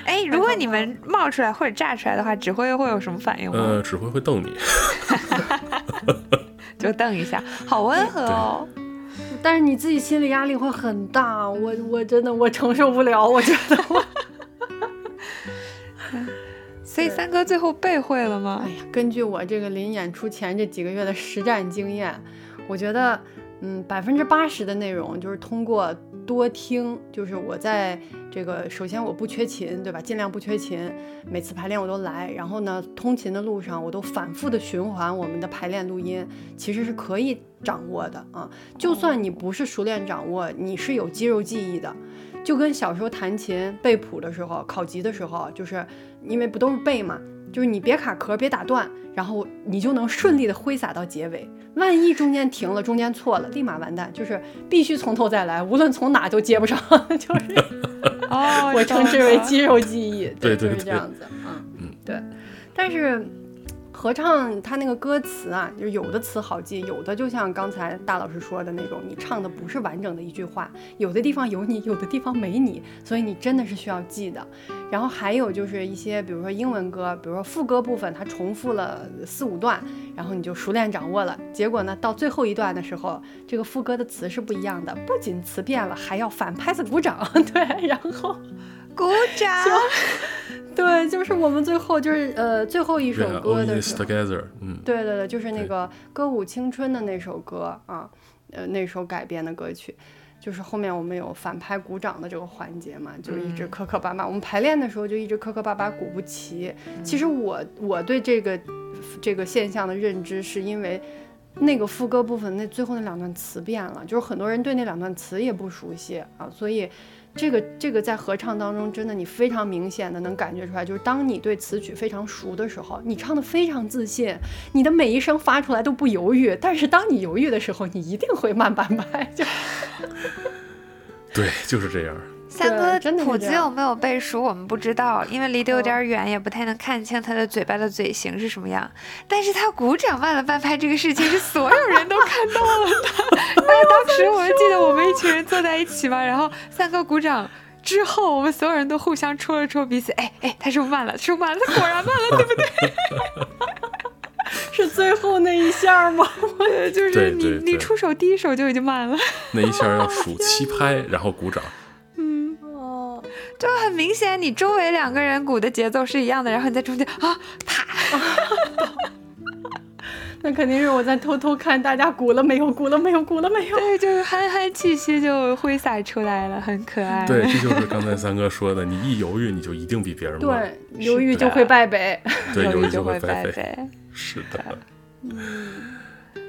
哎，如果你们冒出来或者炸出来的话，指挥会有什么反应吗？呃，指挥会瞪你，就瞪一下，好温和哦。但是你自己心理压力会很大，我我真的我承受不了，我觉得我。所以三哥最后背会了吗？哎呀，根据我这个临演出前这几个月的实战经验，我觉得，嗯，百分之八十的内容就是通过多听，就是我在这个首先我不缺琴，对吧？尽量不缺琴，每次排练我都来。然后呢，通勤的路上我都反复的循环我们的排练录音，其实是可以掌握的啊。就算你不是熟练掌握，你是有肌肉记忆的，就跟小时候弹琴背谱的时候、考级的时候，就是因为不都是背嘛，就是你别卡壳，别打断，然后你就能顺利的挥洒到结尾。万一中间停了，中间错了，立马完蛋，就是必须从头再来，无论从哪都接不上，就是哦，我称之为肌肉记忆，对对就是这样子，嗯嗯，对，但是。合唱它那个歌词啊，就是有的词好记，有的就像刚才大老师说的那种，你唱的不是完整的一句话，有的地方有你，有的地方没你，所以你真的是需要记的。然后还有就是一些，比如说英文歌，比如说副歌部分它重复了四五段，然后你就熟练掌握了。结果呢，到最后一段的时候，这个副歌的词是不一样的，不仅词变了，还要反拍子鼓掌，对，然后。鼓掌，对，就是我们最后就是呃最后一首歌的时候，嗯，对对对，就是那个歌舞青春的那首歌啊，呃那首改编的歌曲，就是后面我们有反拍鼓掌的这个环节嘛，就一直磕磕巴巴，我们排练的时候就一直磕磕巴巴鼓不齐。其实我我对这个这个现象的认知是因为那个副歌部分那最后那两段词变了，就是很多人对那两段词也不熟悉啊，所以。这个这个在合唱当中，真的你非常明显的能感觉出来，就是当你对词曲非常熟的时候，你唱的非常自信，你的每一声发出来都不犹豫。但是当你犹豫的时候，你一定会慢半拍。就，对，就是这样。三哥谱子有没有背熟，我们不知道，因为离得有点远，也不太能看清他的嘴巴的嘴型是什么样。但是他鼓掌慢了半拍这个事情，是所有人都看到了的。那当时我还记得我们一群人坐在一起嘛，然后三哥鼓掌之后，我们所有人都互相戳了戳彼此，哎哎，他是不是慢了？是不是慢了？他果然慢了，对不对？是最后那一下吗？就是你你出手第一手就已经慢了。那一下要数七拍，然后鼓掌。就很明显，你周围两个人鼓的节奏是一样的，然后你在中间啊，啪，那肯定是我在偷偷看大家鼓了没有，鼓了没有，鼓了没有。对，就是憨憨气息就挥洒出来了，很可爱。对，这就是刚才三哥说的，你一犹豫，你就一定比别人慢。对，犹豫就会败北。对，犹豫就会败北。是的。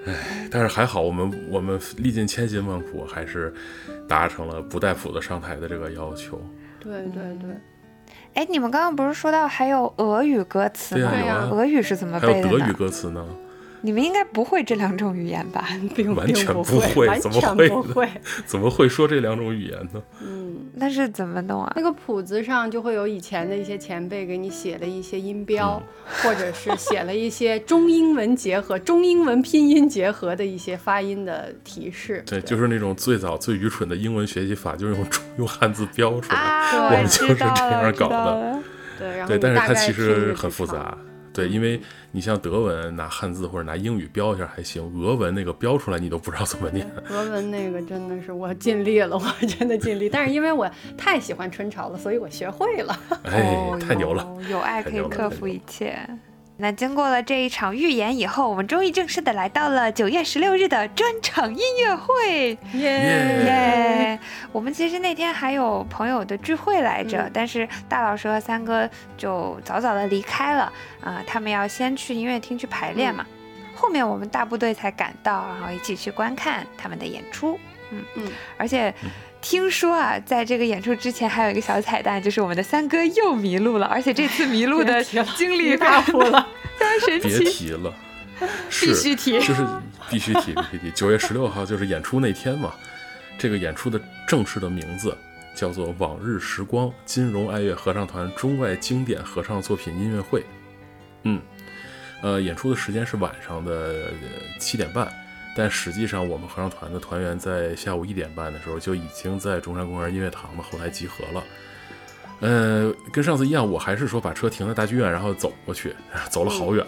哎，但是还好，我们我们历尽千辛万苦，还是达成了不带谱子上台的这个要求。对对对，哎，你们刚刚不是说到还有俄语歌词吗？对呀，俄语是怎么背的？还有德语歌词呢？你们应该不会这两种语言吧？并完全不会，怎么会？怎么会说这两种语言呢？嗯，那是怎么弄啊？那个谱子上就会有以前的一些前辈给你写了一些音标，或者是写了一些中英文结合、中英文拼音结合的一些发音的提示。对，就是那种最早最愚蠢的英文学习法，就是用用汉字标出来。我们就是这样搞的。对，然后对，但是它其实很复杂。对，因为你像德文拿汉字或者拿英语标一下还行，俄文那个标出来你都不知道怎么念。俄文那个真的是我尽力了，我真的尽力。但是因为我太喜欢春潮了，所以我学会了。哎，太牛了！有爱可以克服一切。那经过了这一场预演以后，我们终于正式的来到了九月十六日的专场音乐会，耶！我们其实那天还有朋友的聚会来着，但是大老师和三哥就早早的离开了啊，他们要先去音乐厅去排练嘛，后面我们大部队才赶到，然后一起去观看他们的演出，嗯。嗯，而且。听说啊，在这个演出之前还有一个小彩蛋，就是我们的三哥又迷路了，而且这次迷路的 经历 大火了，非常神奇。别提了，必须提，就是必须提，必须提。九月十六号就是演出那天嘛，这个演出的正式的名字叫做《往日时光金融爱乐合唱团中外经典合唱作品音乐会》。嗯，呃，演出的时间是晚上的七点半。但实际上，我们合唱团的团员在下午一点半的时候就已经在中山公园音乐堂的后台集合了。呃，跟上次一样，我还是说把车停在大剧院，然后走过去，走了好远。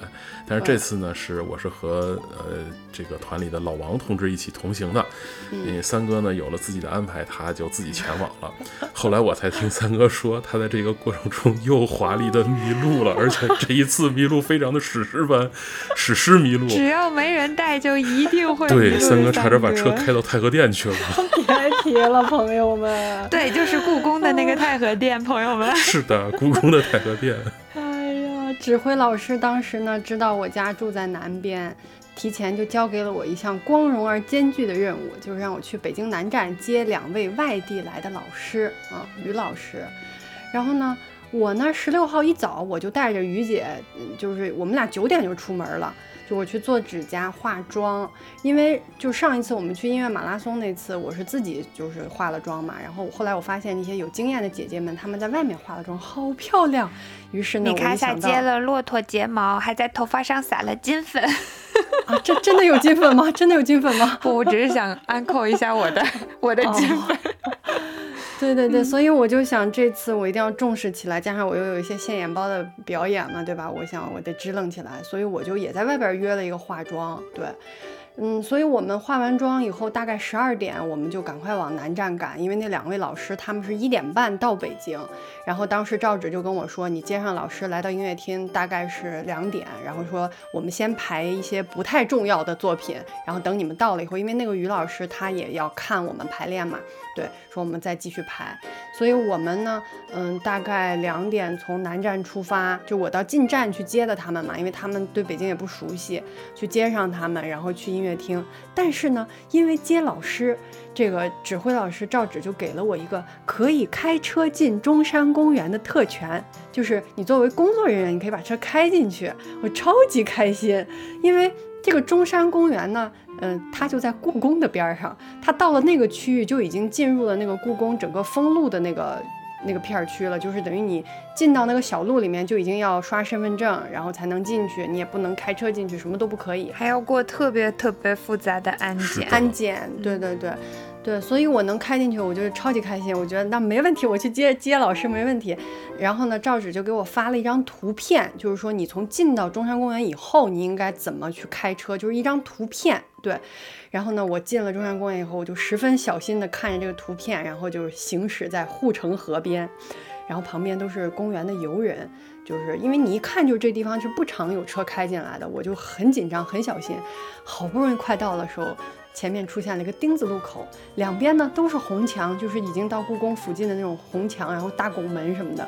但是这次呢，是我是和呃这个团里的老王同志一起同行的。嗯，三哥呢有了自己的安排，他就自己前往了。后来我才听三哥说，他在这个过程中又华丽的迷路了，而且这一次迷路非常的史诗般，史诗迷路。只要没人带，就一定会对。三哥差点把车开到太和殿去了。别提了，朋友们。对，就是故宫的那个太和殿，朋友们。是的，故宫的太和殿。哎呀，指挥老师当时呢，知道我家住在南边，提前就交给了我一项光荣而艰巨的任务，就是让我去北京南站接两位外地来的老师啊，于老师。然后呢，我呢十六号一早我就带着于姐，就是我们俩九点就出门了。就我去做指甲、化妆，因为就上一次我们去音乐马拉松那次，我是自己就是化了妆嘛。然后后来我发现那些有经验的姐姐们，她们在外面化了妆，好漂亮。于是呢，米卡莎接了骆驼睫毛，还在头发上撒了金粉。啊，这真的有金粉吗？真的有金粉吗？不，我只是想安扣一下我的 我的金粉。对对对，所以我就想这次我一定要重视起来，加上我又有一些现眼包的表演嘛，对吧？我想我得支棱起来，所以我就也在外边约了一个化妆，对。嗯，所以我们化完妆以后，大概十二点，我们就赶快往南站赶，因为那两位老师他们是一点半到北京，然后当时赵芷就跟我说，你接上老师来到音乐厅大概是两点，然后说我们先排一些不太重要的作品，然后等你们到了以后，因为那个于老师他也要看我们排练嘛，对，说我们再继续排，所以我们呢，嗯，大概两点从南站出发，就我到进站去接的他们嘛，因为他们对北京也不熟悉，去接上他们，然后去音乐。厅，但是呢，因为接老师，这个指挥老师赵指就给了我一个可以开车进中山公园的特权，就是你作为工作人员，你可以把车开进去。我超级开心，因为这个中山公园呢，嗯，它就在故宫的边上，它到了那个区域就已经进入了那个故宫整个封路的那个。那个片区了，就是等于你进到那个小路里面就已经要刷身份证，然后才能进去，你也不能开车进去，什么都不可以，还要过特别特别复杂的安检。安检，对对对。对，所以我能开进去，我就是超级开心。我觉得那没问题，我去接接老师没问题。然后呢，赵芷就给我发了一张图片，就是说你从进到中山公园以后，你应该怎么去开车，就是一张图片。对，然后呢，我进了中山公园以后，我就十分小心的看着这个图片，然后就是行驶在护城河边，然后旁边都是公园的游人，就是因为你一看就这地方是不常有车开进来的，我就很紧张，很小心。好不容易快到的时候。前面出现了一个丁字路口，两边呢都是红墙，就是已经到故宫附近的那种红墙，然后大拱门什么的。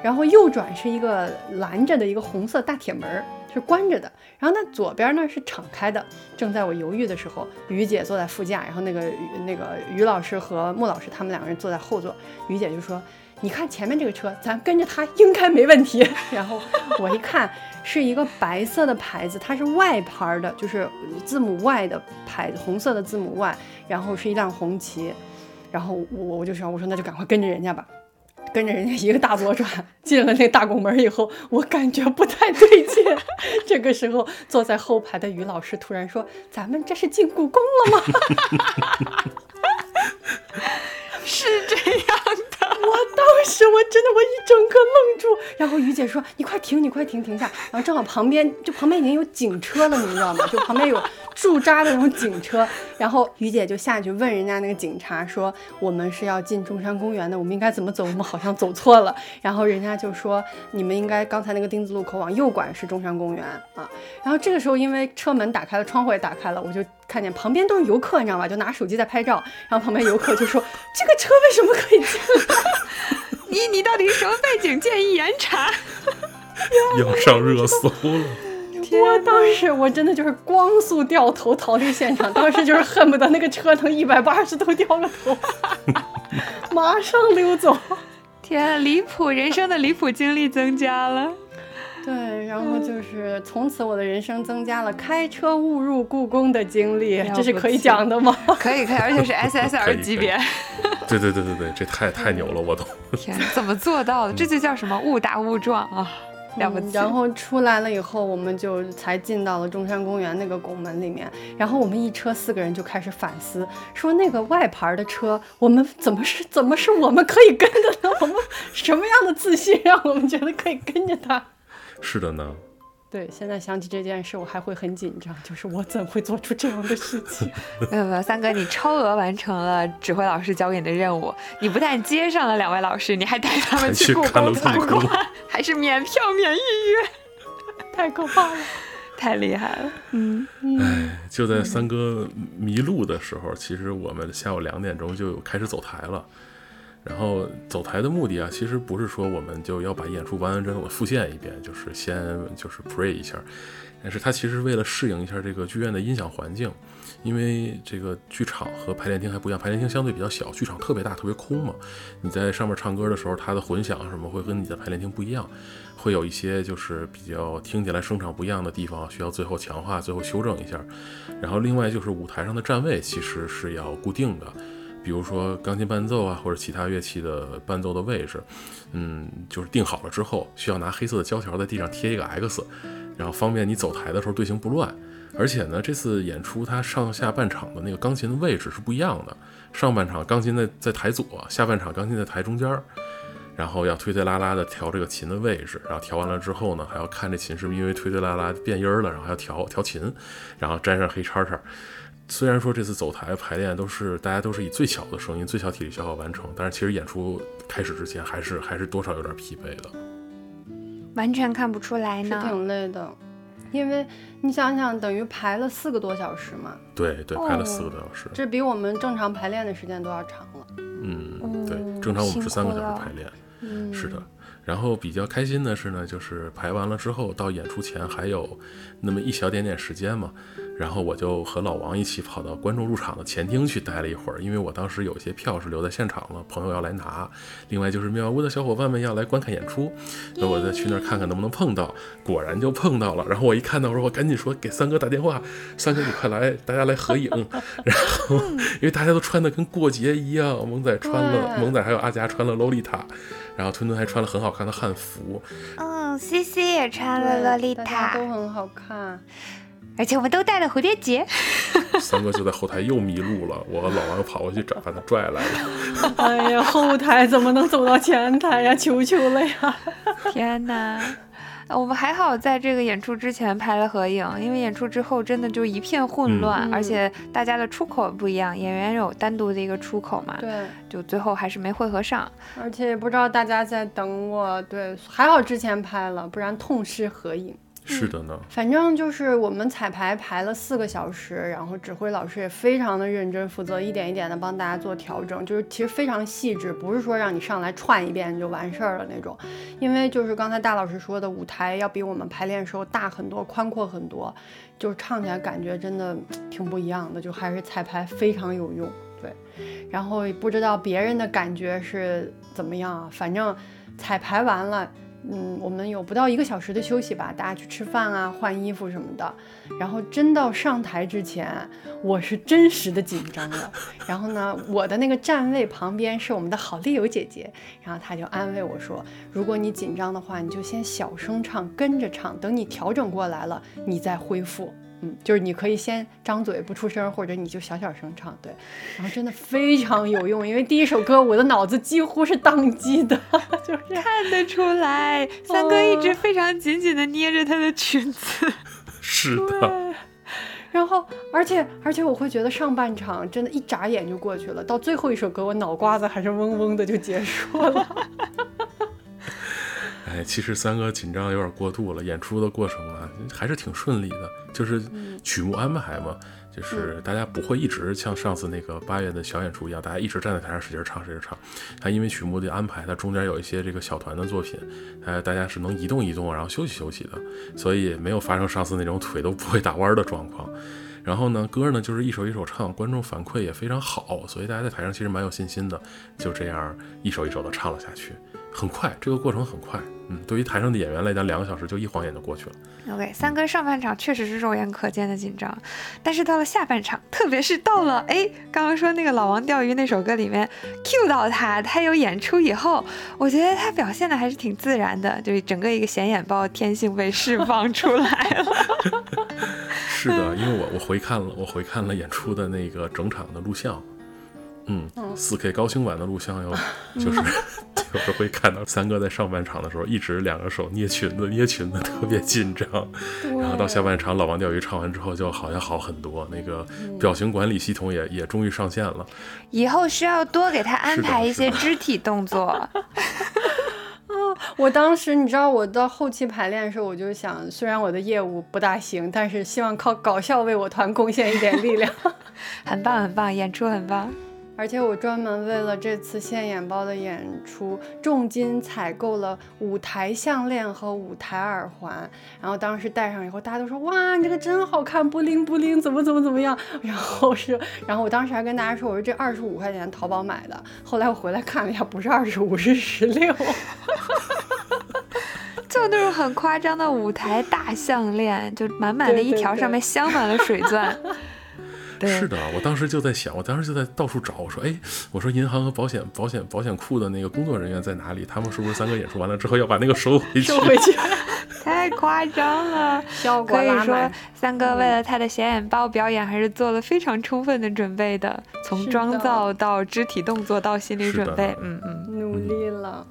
然后右转是一个拦着的一个红色大铁门，是关着的。然后那左边呢是敞开的。正在我犹豫的时候，于姐坐在副驾，然后那个那个于老师和穆老师他们两个人坐在后座。于姐就说。你看前面这个车，咱跟着它应该没问题。然后我一看，是一个白色的牌子，它是外牌的，就是字母 Y 的牌子，红色的字母 Y，然后是一辆红旗。然后我我就想，我说那就赶快跟着人家吧，跟着人家一个大左转，进了那大拱门以后，我感觉不太对劲。这个时候，坐在后排的于老师突然说：“咱们这是进故宫了吗？” 是这样的，我当时我真的我一整个愣住，然后于姐说：“你快停，你快停，停下。”然后正好旁边就旁边已经有警车了，你知道吗？就旁边有驻扎的那种警车，然后于姐就下去问人家那个警察说：“我们是要进中山公园的，我们应该怎么走？我们好像走错了。”然后人家就说：“你们应该刚才那个丁字路口往右拐是中山公园啊。”然后这个时候因为车门打开了，窗户也打开了，我就。看见旁边都是游客，你知道吧？就拿手机在拍照，然后旁边游客就说：“ 这个车为什么可以进？你你到底是什么背景？建议严查。”要上热搜了！我当时我真的就是光速掉头逃离现场，当时就是恨不得那个车能一百八十度掉个头，马上溜走。天，离谱！人生的离谱经历增加了。对，然后就是从此我的人生增加了开车误入故宫的经历，这是可以讲的吗？可以，可以，而且是 SSR 级别。对对对对对，这太太牛了，我都。天，怎么做到的？这就叫什么误打误撞啊！了不起。然后出来了以后，我们就才进到了中山公园那个拱门里面。然后我们一车四个人就开始反思，说那个外牌的车，我们怎么是怎么是我们可以跟的呢？我们什么样的自信让我们觉得可以跟着他？是的呢。对，现在想起这件事，我还会很紧张，就是我怎会做出这样的事情？没有没有，三哥，你超额完成了指挥老师交给你的任务。你不但接上了两位老师，你还带他们去故宫参观，还是免票免预约，太可怕了，太厉害了。嗯，哎，就在三哥迷路的时候，其实我们下午两点钟就开始走台了。然后走台的目的啊，其实不是说我们就要把演出完完整整的复现一遍，就是先就是 pray 一下，但是它其实为了适应一下这个剧院的音响环境，因为这个剧场和排练厅还不一样，排练厅相对比较小，剧场特别大，特别空嘛。你在上面唱歌的时候，它的混响什么会跟你的排练厅不一样，会有一些就是比较听起来声场不一样的地方，需要最后强化，最后修正一下。然后另外就是舞台上的站位其实是要固定的。比如说钢琴伴奏啊，或者其他乐器的伴奏的位置，嗯，就是定好了之后，需要拿黑色的胶条在地上贴一个 X，然后方便你走台的时候队形不乱。而且呢，这次演出它上下半场的那个钢琴的位置是不一样的，上半场钢琴在在台左，下半场钢琴在台中间儿，然后要推推拉拉的调这个琴的位置，然后调完了之后呢，还要看这琴是不是因为推推拉拉变音儿了，然后还要调调琴，然后粘上黑叉叉。虽然说这次走台排练都是大家都是以最小的声音、最小体力消耗完成，但是其实演出开始之前还是还是多少有点疲惫的。完全看不出来呢，是挺累的，因为你想想，等于排了四个多小时嘛。对对，排了四个多小时，这比我们正常排练的时间都要长了。嗯，对，正常我们是三个小时排练。嗯，是的。然后比较开心的是呢，就是排完了之后到演出前还有那么一小点点时间嘛。然后我就和老王一起跑到观众入场的前厅去待了一会儿，因为我当时有些票是留在现场了，朋友要来拿。另外就是妙屋的小伙伴们要来观看演出，那我再去那儿看看能不能碰到。果然就碰到了。然后我一看到，我说我赶紧说给三哥打电话，三哥你快来，大家来合影。然后 因为大家都穿的跟过节一样，萌仔穿了，萌仔还有阿佳穿了洛丽塔，然后吞吞还穿了很好看的汉服。嗯，C C 也穿了洛丽塔，都很好看。而且我们都带了蝴蝶结，三哥就在后台又迷路了，我和老王又跑过去找，把他拽来了。哎呀，后台怎么能走到前台呀？求求了呀！天哪，我们还好在这个演出之前拍了合影，因为演出之后真的就一片混乱，而且大家的出口不一样，演员有单独的一个出口嘛，对，就最后还是没汇合上，而且也不知道大家在等我，对，还好之前拍了，不然痛失合影。是的呢，反正就是我们彩排排了四个小时，然后指挥老师也非常的认真负责，一点一点的帮大家做调整，就是其实非常细致，不是说让你上来串一遍就完事儿了那种。因为就是刚才大老师说的，舞台要比我们排练时候大很多，宽阔很多，就是唱起来感觉真的挺不一样的，就还是彩排非常有用。对，然后不知道别人的感觉是怎么样啊，反正彩排完了。嗯，我们有不到一个小时的休息吧，大家去吃饭啊、换衣服什么的。然后真到上台之前，我是真实的紧张了。然后呢，我的那个站位旁边是我们的好丽友姐姐，然后她就安慰我说：“如果你紧张的话，你就先小声唱，跟着唱，等你调整过来了，你再恢复。”嗯，就是你可以先张嘴不出声，或者你就小小声唱，对，然后真的非常有用，因为第一首歌我的脑子几乎是宕机的，就是。看得出来，三哥一直非常紧紧的捏着他的裙子，是的，然后而且而且我会觉得上半场真的，一眨眼就过去了，到最后一首歌，我脑瓜子还是嗡嗡的就结束了。哎，其实三哥紧张有点过度了。演出的过程啊，还是挺顺利的。就是曲目安排嘛，就是大家不会一直像上次那个八月的小演出一样，大家一直站在台上使劲唱使劲唱。他因为曲目的安排，它中间有一些这个小团的作品，呃，大家是能移动移动，然后休息休息的，所以没有发生上次那种腿都不会打弯的状况。然后呢，歌呢就是一首一首唱，观众反馈也非常好，所以大家在台上其实蛮有信心的。就这样一首一首的唱了下去，很快，这个过程很快。嗯，对于台上的演员来讲，两个小时就一晃眼就过去了。OK，三哥上半场确实是肉眼可见的紧张，但是到了下半场，特别是到了哎，刚刚说那个老王钓鱼那首歌里面 Q 到他，他有演出以后，我觉得他表现的还是挺自然的，就是整个一个显眼包天性被释放出来了。是的，因为我我回看了我回看了演出的那个整场的录像。嗯，四 K 高清版的录像要 就是 就是会看到三哥在上半场的时候一直两个手捏裙子，捏裙子特别紧张，然后到下半场老王钓鱼唱完之后就好像好很多，那个表情管理系统也也终于上线了。以后需要多给他安排一些肢体动作。啊，我当时你知道我到后期排练的时候，我就想，虽然我的业务不大行，但是希望靠搞笑为我团贡献一点力量。很棒很棒，演出很棒。而且我专门为了这次现眼包的演出，重金采购了舞台项链和舞台耳环。然后当时戴上以后，大家都说：“哇，你这个真好看，不灵不灵，怎么怎么怎么样？”然后是，然后我当时还跟大家说：“我说这二十五块钱淘宝买的。”后来我回来看了一下，不是二十五，是十六。就那种很夸张的舞台大项链，就满满的一条，上面镶满了水钻。是的，我当时就在想，我当时就在到处找，我说，哎，我说银行和保险、保险、保险库的那个工作人员在哪里？他们是不是三个演出完了之后要把那个收回去？收回去，太夸张了。可以说，三哥为了他的显眼包表演，还是做了非常充分的准备的，从妆造到肢体动作到心理准备，嗯嗯，努力了。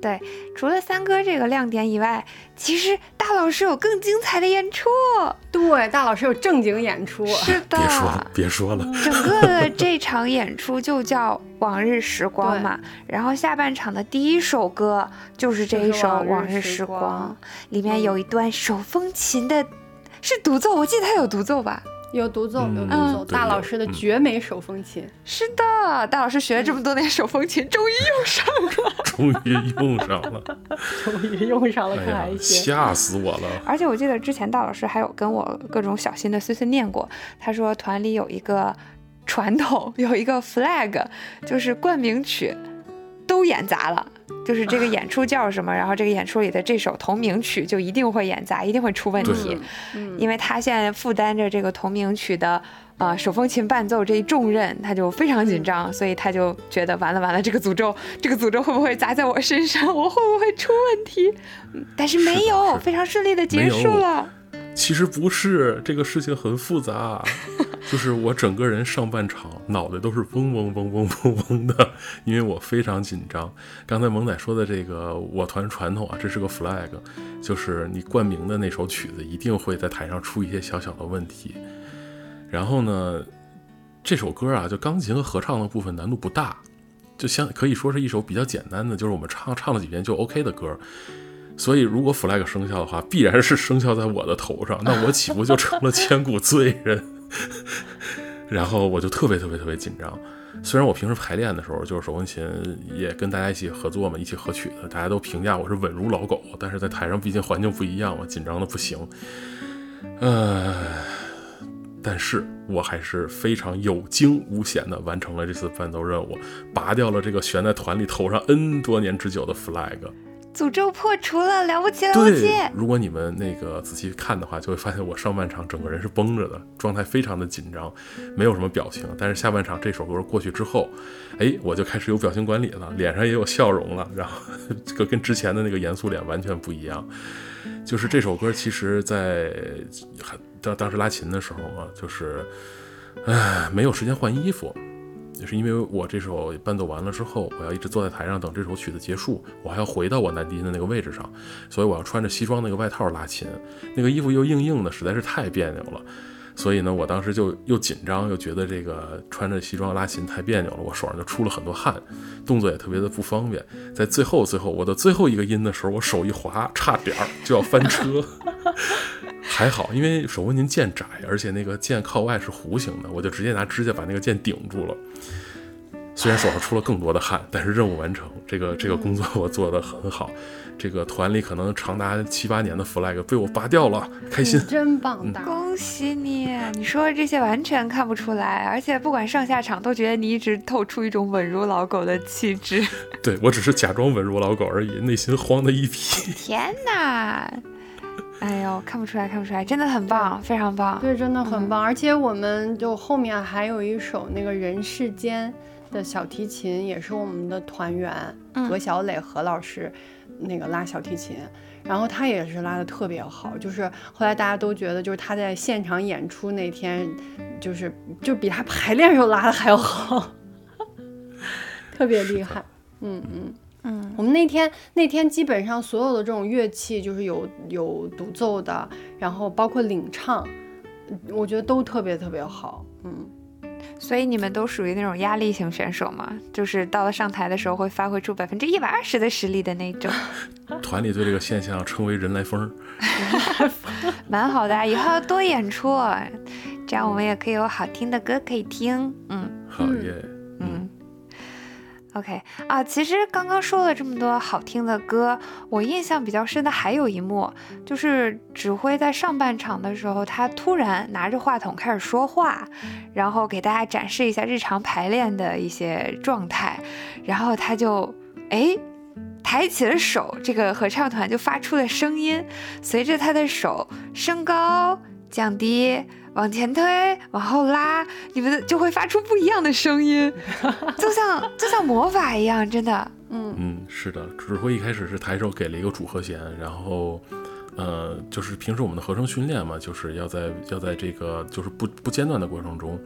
对，除了三哥这个亮点以外，其实大老师有更精彩的演出。对，大老师有正经演出。是的，别说了，别说了。整个的这场演出就叫《往日时光》嘛，然后下半场的第一首歌就是这一首《往日时光》，里面有一段手风琴的，是独奏，我记得他有独奏吧。有独奏，有独奏，大老师的绝美手风琴。是的，大老师学了这么多年手风琴，终于用上了。终于用上了，终于用上了，可爱一些。吓死我了！而且我记得之前大老师还有跟我各种小心的碎碎念过，他说团里有一个传统，有一个 flag，就是冠名曲都演砸了。就是这个演出叫什么，然后这个演出里的这首同名曲就一定会演砸，一定会出问题，因为他现在负担着这个同名曲的呃手风琴伴奏这一重任，他就非常紧张，所以他就觉得完了完了，这个诅咒，这个诅咒会不会砸在我身上，我会不会出问题？但是没有，非常顺利的结束了。其实不是，这个事情很复杂。就是我整个人上半场脑袋都是嗡嗡嗡嗡嗡嗡的，因为我非常紧张。刚才萌仔说的这个我团传统啊，这是个 flag，就是你冠名的那首曲子一定会在台上出一些小小的问题。然后呢，这首歌啊，就钢琴和合唱的部分难度不大，就相可以说是一首比较简单的，就是我们唱唱了几遍就 OK 的歌。所以如果 flag 生效的话，必然是生效在我的头上，那我岂不就成了千古罪人？然后我就特别特别特别紧张，虽然我平时排练的时候就是手风琴也跟大家一起合作嘛，一起合曲子，大家都评价我是稳如老狗，但是在台上毕竟环境不一样嘛，紧张的不行。呃，但是我还是非常有惊无险的完成了这次伴奏任务，拔掉了这个悬在团里头上 N 多年之久的 flag。诅咒破除了，了不起了不起！如果你们那个仔细看的话，就会发现我上半场整个人是绷着的，状态非常的紧张，没有什么表情。但是下半场这首歌过去之后，哎，我就开始有表情管理了，脸上也有笑容了，然后这个跟之前的那个严肃脸完全不一样。就是这首歌，其实在很当当时拉琴的时候嘛，就是唉，没有时间换衣服。也是因为我这首伴奏完了之后，我要一直坐在台上等这首曲子结束，我还要回到我男低音的那个位置上，所以我要穿着西装那个外套拉琴，那个衣服又硬硬的，实在是太别扭了。所以呢，我当时就又紧张，又觉得这个穿着西装拉琴太别扭了，我手上就出了很多汗，动作也特别的不方便。在最后最后我的最后一个音的时候，我手一滑，差点儿就要翻车。还好，因为手风琴键窄，而且那个键靠外是弧形的，我就直接拿指甲把那个键顶住了。虽然手上出了更多的汗，但是任务完成，这个这个工作我做得很好。这个团里可能长达七八年的 flag 被我拔掉了，开心，真棒的！恭喜你！你说的这些完全看不出来，而且不管上下场都觉得你一直透出一种稳如老狗的气质。对我只是假装稳如老狗而已，内心慌的一批。天哪！哎呦，看不出来，看不出来，真的很棒，非常棒。对，真的很棒。而且我们就后面还有一首那个人世间的小提琴，也是我们的团员何小磊何老师。那个拉小提琴，然后他也是拉的特别好，就是后来大家都觉得，就是他在现场演出那天，就是就比他排练时候拉的还要好，特别厉害。嗯嗯嗯，我们那天那天基本上所有的这种乐器，就是有有独奏的，然后包括领唱，我觉得都特别特别好。嗯。所以你们都属于那种压力型选手嘛？就是到了上台的时候会发挥出百分之一百二十的实力的那种。团里对这个现象称为“人来疯”，蛮好的，以后要多演出，这样我们也可以有好听的歌可以听。嗯，好耶。OK 啊，其实刚刚说了这么多好听的歌，我印象比较深的还有一幕，就是指挥在上半场的时候，他突然拿着话筒开始说话，然后给大家展示一下日常排练的一些状态，然后他就哎抬起了手，这个合唱团就发出了声音，随着他的手升高降低。往前推，往后拉，你们就会发出不一样的声音，就像就像魔法一样，真的。嗯嗯，是的，指挥一开始是抬手给了一个主和弦，然后。呃，就是平时我们的合成训练嘛，就是要在要在这个就是不不间断的过程中，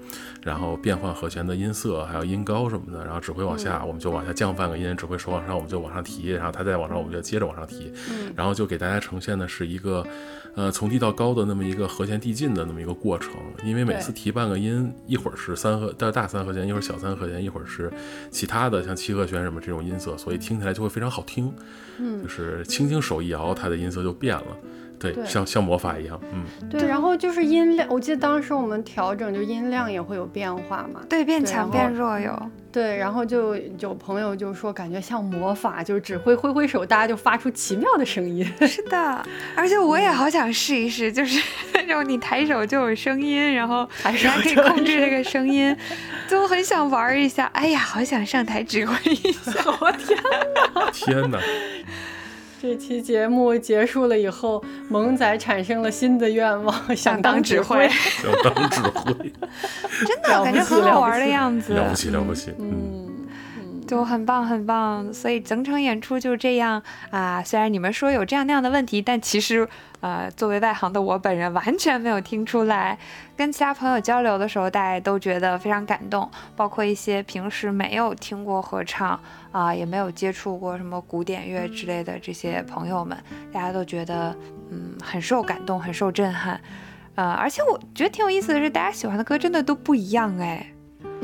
然后变换和弦的音色，还有音高什么的。然后指挥往下，我们就往下降半个音；指挥手往上，我们就往上提。然后他再往上，我们就接着往上提。嗯，然后就给大家呈现的是一个，呃，从低到高的那么一个和弦递进的那么一个过程。因为每次提半个音，一会儿是三和大大三和弦，一会儿小三和弦，一会儿是其他的像七和弦什么这种音色，所以听起来就会非常好听。嗯，就是轻轻手一摇，它的音色就变了。对，像像魔法一样，嗯，对，然后就是音量，我记得当时我们调整，就音量也会有变化嘛，对，变强变弱有，对，然后就有朋友就说感觉像魔法，就是只会挥挥手，大家就发出奇妙的声音。是的，而且我也好想试一试，就是那种你抬手就有声音，然后还可以控制这个声音，就很想玩一下。哎呀，好想上台指挥一下！我天哪，天哪！这期节目结束了以后，萌仔产生了新的愿望，想当指挥。想当指挥，真的感觉很好玩的样子。了不起，了不起，嗯。就很棒很棒，所以整场演出就这样啊。虽然你们说有这样那样的问题，但其实，呃，作为外行的我本人完全没有听出来。跟其他朋友交流的时候，大家都觉得非常感动，包括一些平时没有听过合唱啊，也没有接触过什么古典乐之类的这些朋友们，大家都觉得嗯很受感动，很受震撼。呃，而且我觉得挺有意思的是，大家喜欢的歌真的都不一样哎。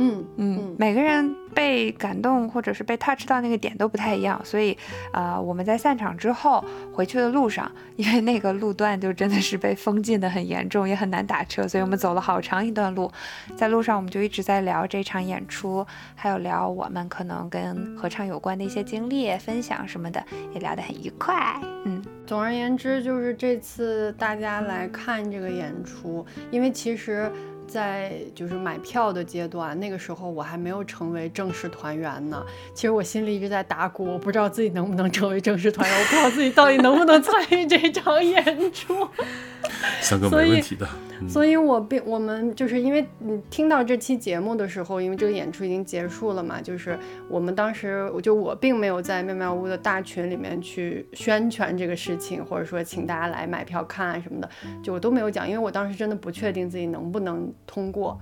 嗯嗯，每个人被感动或者是被 touch 到那个点都不太一样，所以，呃，我们在散场之后回去的路上，因为那个路段就真的是被封禁的很严重，也很难打车，所以我们走了好长一段路，在路上我们就一直在聊这场演出，还有聊我们可能跟合唱有关的一些经历分享什么的，也聊得很愉快。嗯，总而言之，就是这次大家来看这个演出，因为其实。在就是买票的阶段，那个时候我还没有成为正式团员呢。其实我心里一直在打鼓，我不知道自己能不能成为正式团员，我不知道自己到底能不能参与这场演出。三哥没问题的。所以，我并我们就是因为你听到这期节目的时候，因为这个演出已经结束了嘛，就是我们当时我就我并没有在妙妙屋的大群里面去宣传这个事情，或者说请大家来买票看什么的，就我都没有讲，因为我当时真的不确定自己能不能通过。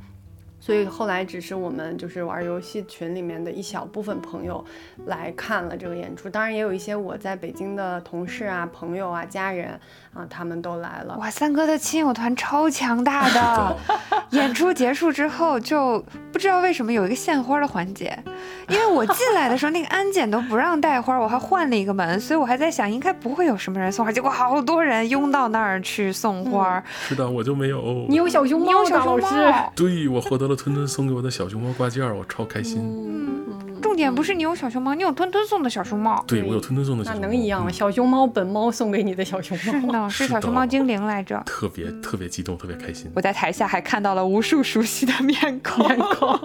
所以后来只是我们就是玩游戏群里面的一小部分朋友来看了这个演出，当然也有一些我在北京的同事啊、朋友啊、家人啊，他们都来了。哇，三哥的亲友团超强大的！演出结束之后，就不知道为什么有一个献花的环节，因为我进来的时候那个安检都不让带花，我还换了一个门，所以我还在想应该不会有什么人送花，结果好多人拥到那儿去送花。是的，我就没有。你有小熊猫，小熊猫。对，我获得了。吞吞送给我的小熊猫挂件，我超开心。嗯重点不是你有小熊猫，你有吞吞送的小熊猫。对，我有吞吞送的小那熊猫。能一样吗？嗯小熊猫本猫送给你的小熊是猫，呢，是是小熊猫精灵来着。特别特别激动，特别开心。我在台下还看到了无数熟悉的面孔，面孔。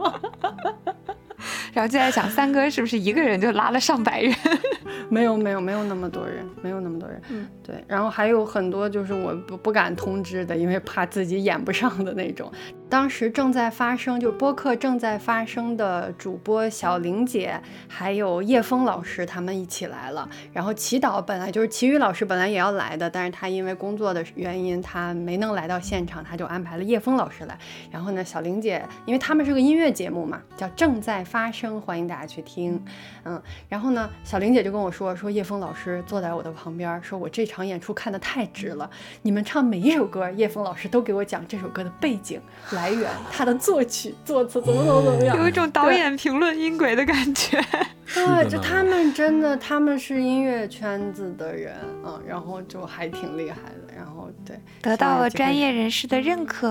然后就在想，三哥是不是一个人就拉了上百人？没有没有没有那么多人，没有那么多人。嗯，对，然后还有很多就是我不不敢通知的，因为怕自己演不上的那种。当时正在发生，就播客正在发生的主播小玲姐，还有叶峰老师他们一起来了。然后祈祷本来就是齐宇老师本来也要来的，但是他因为工作的原因，他没能来到现场，他就安排了叶峰老师来。然后呢，小玲姐，因为他们是个音乐节目嘛，叫正在发声，欢迎大家去听。嗯，然后呢，小玲姐就跟我说，说叶枫老师坐在我的旁边，说我这场演出看得太值了，你们唱每一首歌，叶枫老师都给我讲这首歌的背景、来源、他的作曲、作词怎么怎么怎么样，有一种导演评论音轨的感觉。对，就他们真的，他们是音乐圈子的人，嗯，然后就还挺厉害的，然后对，得到了专业，业人士的认可，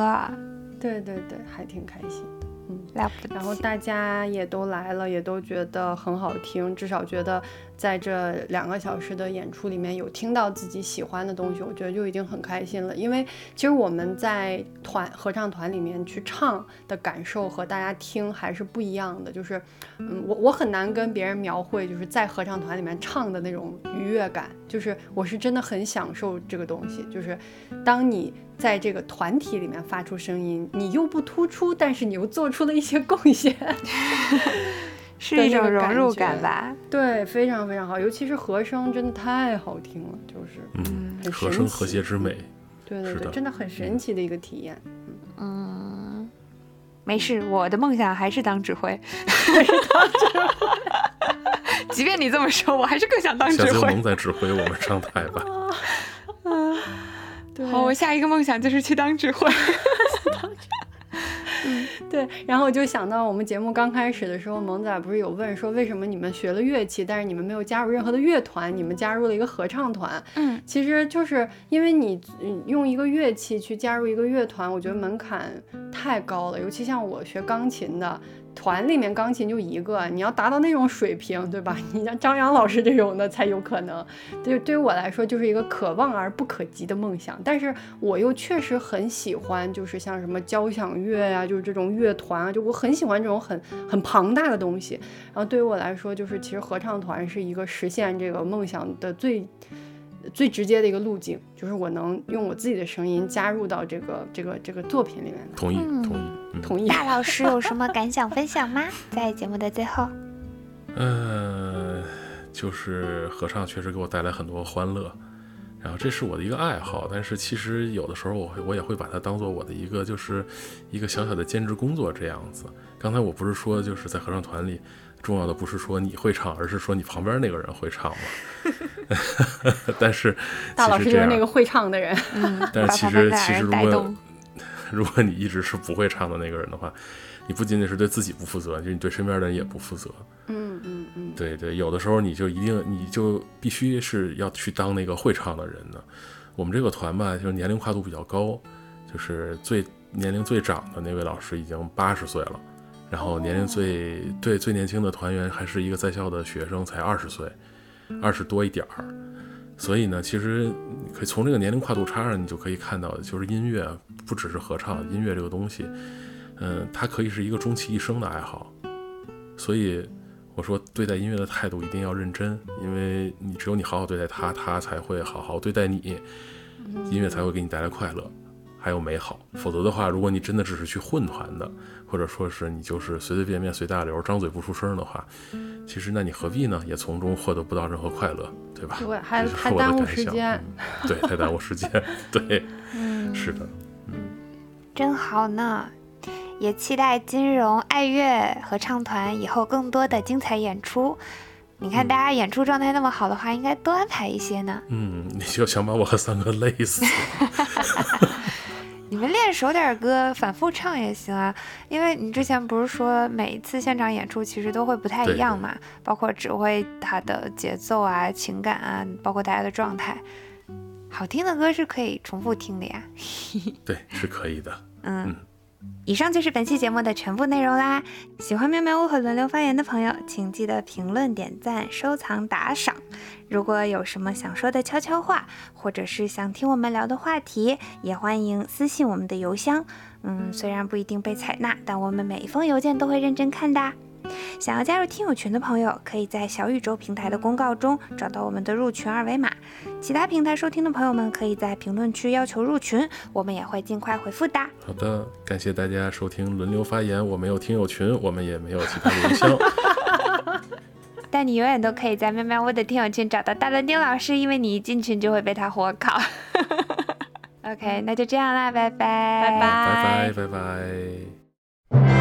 对对对，还挺开心。然后大家也都来了，也都觉得很好听，至少觉得在这两个小时的演出里面有听到自己喜欢的东西，我觉得就已经很开心了。因为其实我们在团合唱团里面去唱的感受和大家听还是不一样的，就是，嗯，我我很难跟别人描绘就是在合唱团里面唱的那种愉悦感，就是我是真的很享受这个东西，就是当你在这个团体里面发出声音，你又不突出，但是你又做出了一些贡献，是一种融入感吧？对，非常非常好，尤其是和声真的太好听了，就是嗯，很神和声和奇谐之美。对对对，真的很神奇的一个体验。嗯，没事，我的梦想还是当指挥。还是当指挥即便你这么说，我还是更想当指挥下次由萌。仔指挥我们上台吧。对好，我下一个梦想就是去当指挥。对，然后我就想到我们节目刚开始的时候，萌仔不是有问说为什么你们学了乐器，但是你们没有加入任何的乐团，你们加入了一个合唱团。嗯，其实就是因为你嗯用一个乐器去加入一个乐团，我觉得门槛太高了，尤其像我学钢琴的。团里面钢琴就一个，你要达到那种水平，对吧？你像张扬老师这种的才有可能。对，对于我来说就是一个可望而不可及的梦想。但是我又确实很喜欢，就是像什么交响乐呀、就是这种乐团啊，就我很喜欢这种很很庞大的东西。然后对于我来说，就是其实合唱团是一个实现这个梦想的最最直接的一个路径，就是我能用我自己的声音加入到这个这个这个作品里面来。同意，嗯同意。嗯，同意。大老师有什么感想分享吗？在节目的最后，呃，就是合唱确实给我带来很多欢乐，然后这是我的一个爱好，但是其实有的时候我会我也会把它当做我的一个就是一个小小的兼职工作这样子。刚才我不是说就是在合唱团里，重要的不是说你会唱，而是说你旁边那个人会唱嘛。但是大老师就是那个会唱的人。嗯，但是其把旁边的实其实如果人带动。如果你一直是不会唱的那个人的话，你不仅仅是对自己不负责，就是你对身边的人也不负责。嗯嗯嗯，对对，有的时候你就一定你就必须是要去当那个会唱的人的。我们这个团吧，就是年龄跨度比较高，就是最年龄最长的那位老师已经八十岁了，然后年龄最对最年轻的团员还是一个在校的学生，才二十岁，二十多一点儿。所以呢，其实你可以从这个年龄跨度差上，你就可以看到，就是音乐不只是合唱，音乐这个东西，嗯，它可以是一个终其一生的爱好。所以我说，对待音乐的态度一定要认真，因为你只有你好好对待它，它才会好好对待你，音乐才会给你带来快乐，还有美好。否则的话，如果你真的只是去混团的，或者说是你就是随随便便随大流，张嘴不出声的话，其实那你何必呢？也从中获得不到任何快乐，对吧？对，还还耽误时间。嗯对，太耽误时间。对，嗯，是的，嗯真好呢。也期待金融爱乐合唱团以后更多的精彩演出。你看，大家演出状态那么好的话，应该多安排一些呢。嗯，你就想把我和三哥累死。你们练熟点歌，反复唱也行啊。因为你之前不是说每一次现场演出其实都会不太一样嘛，包括指挥它的节奏啊、情感啊，包括大家的状态。好听的歌是可以重复听的呀。对，是可以的。嗯，以上就是本期节目的全部内容啦！喜欢喵喵屋和轮流发言的朋友，请记得评论、点赞、收藏、打赏。如果有什么想说的悄悄话，或者是想听我们聊的话题，也欢迎私信我们的邮箱。嗯，虽然不一定被采纳，但我们每一封邮件都会认真看的。想要加入听友群的朋友，可以在小宇宙平台的公告中找到我们的入群二维码。其他平台收听的朋友们，可以在评论区要求入群，我们也会尽快回复的。好的，感谢大家收听轮流发言。我没有听友群，我们也没有其他邮箱。但你永远都可以在喵喵屋的听友群找到大伦丁老师，因为你一进群就会被他火烤。OK，那就这样啦，拜拜，拜拜，拜拜，拜拜。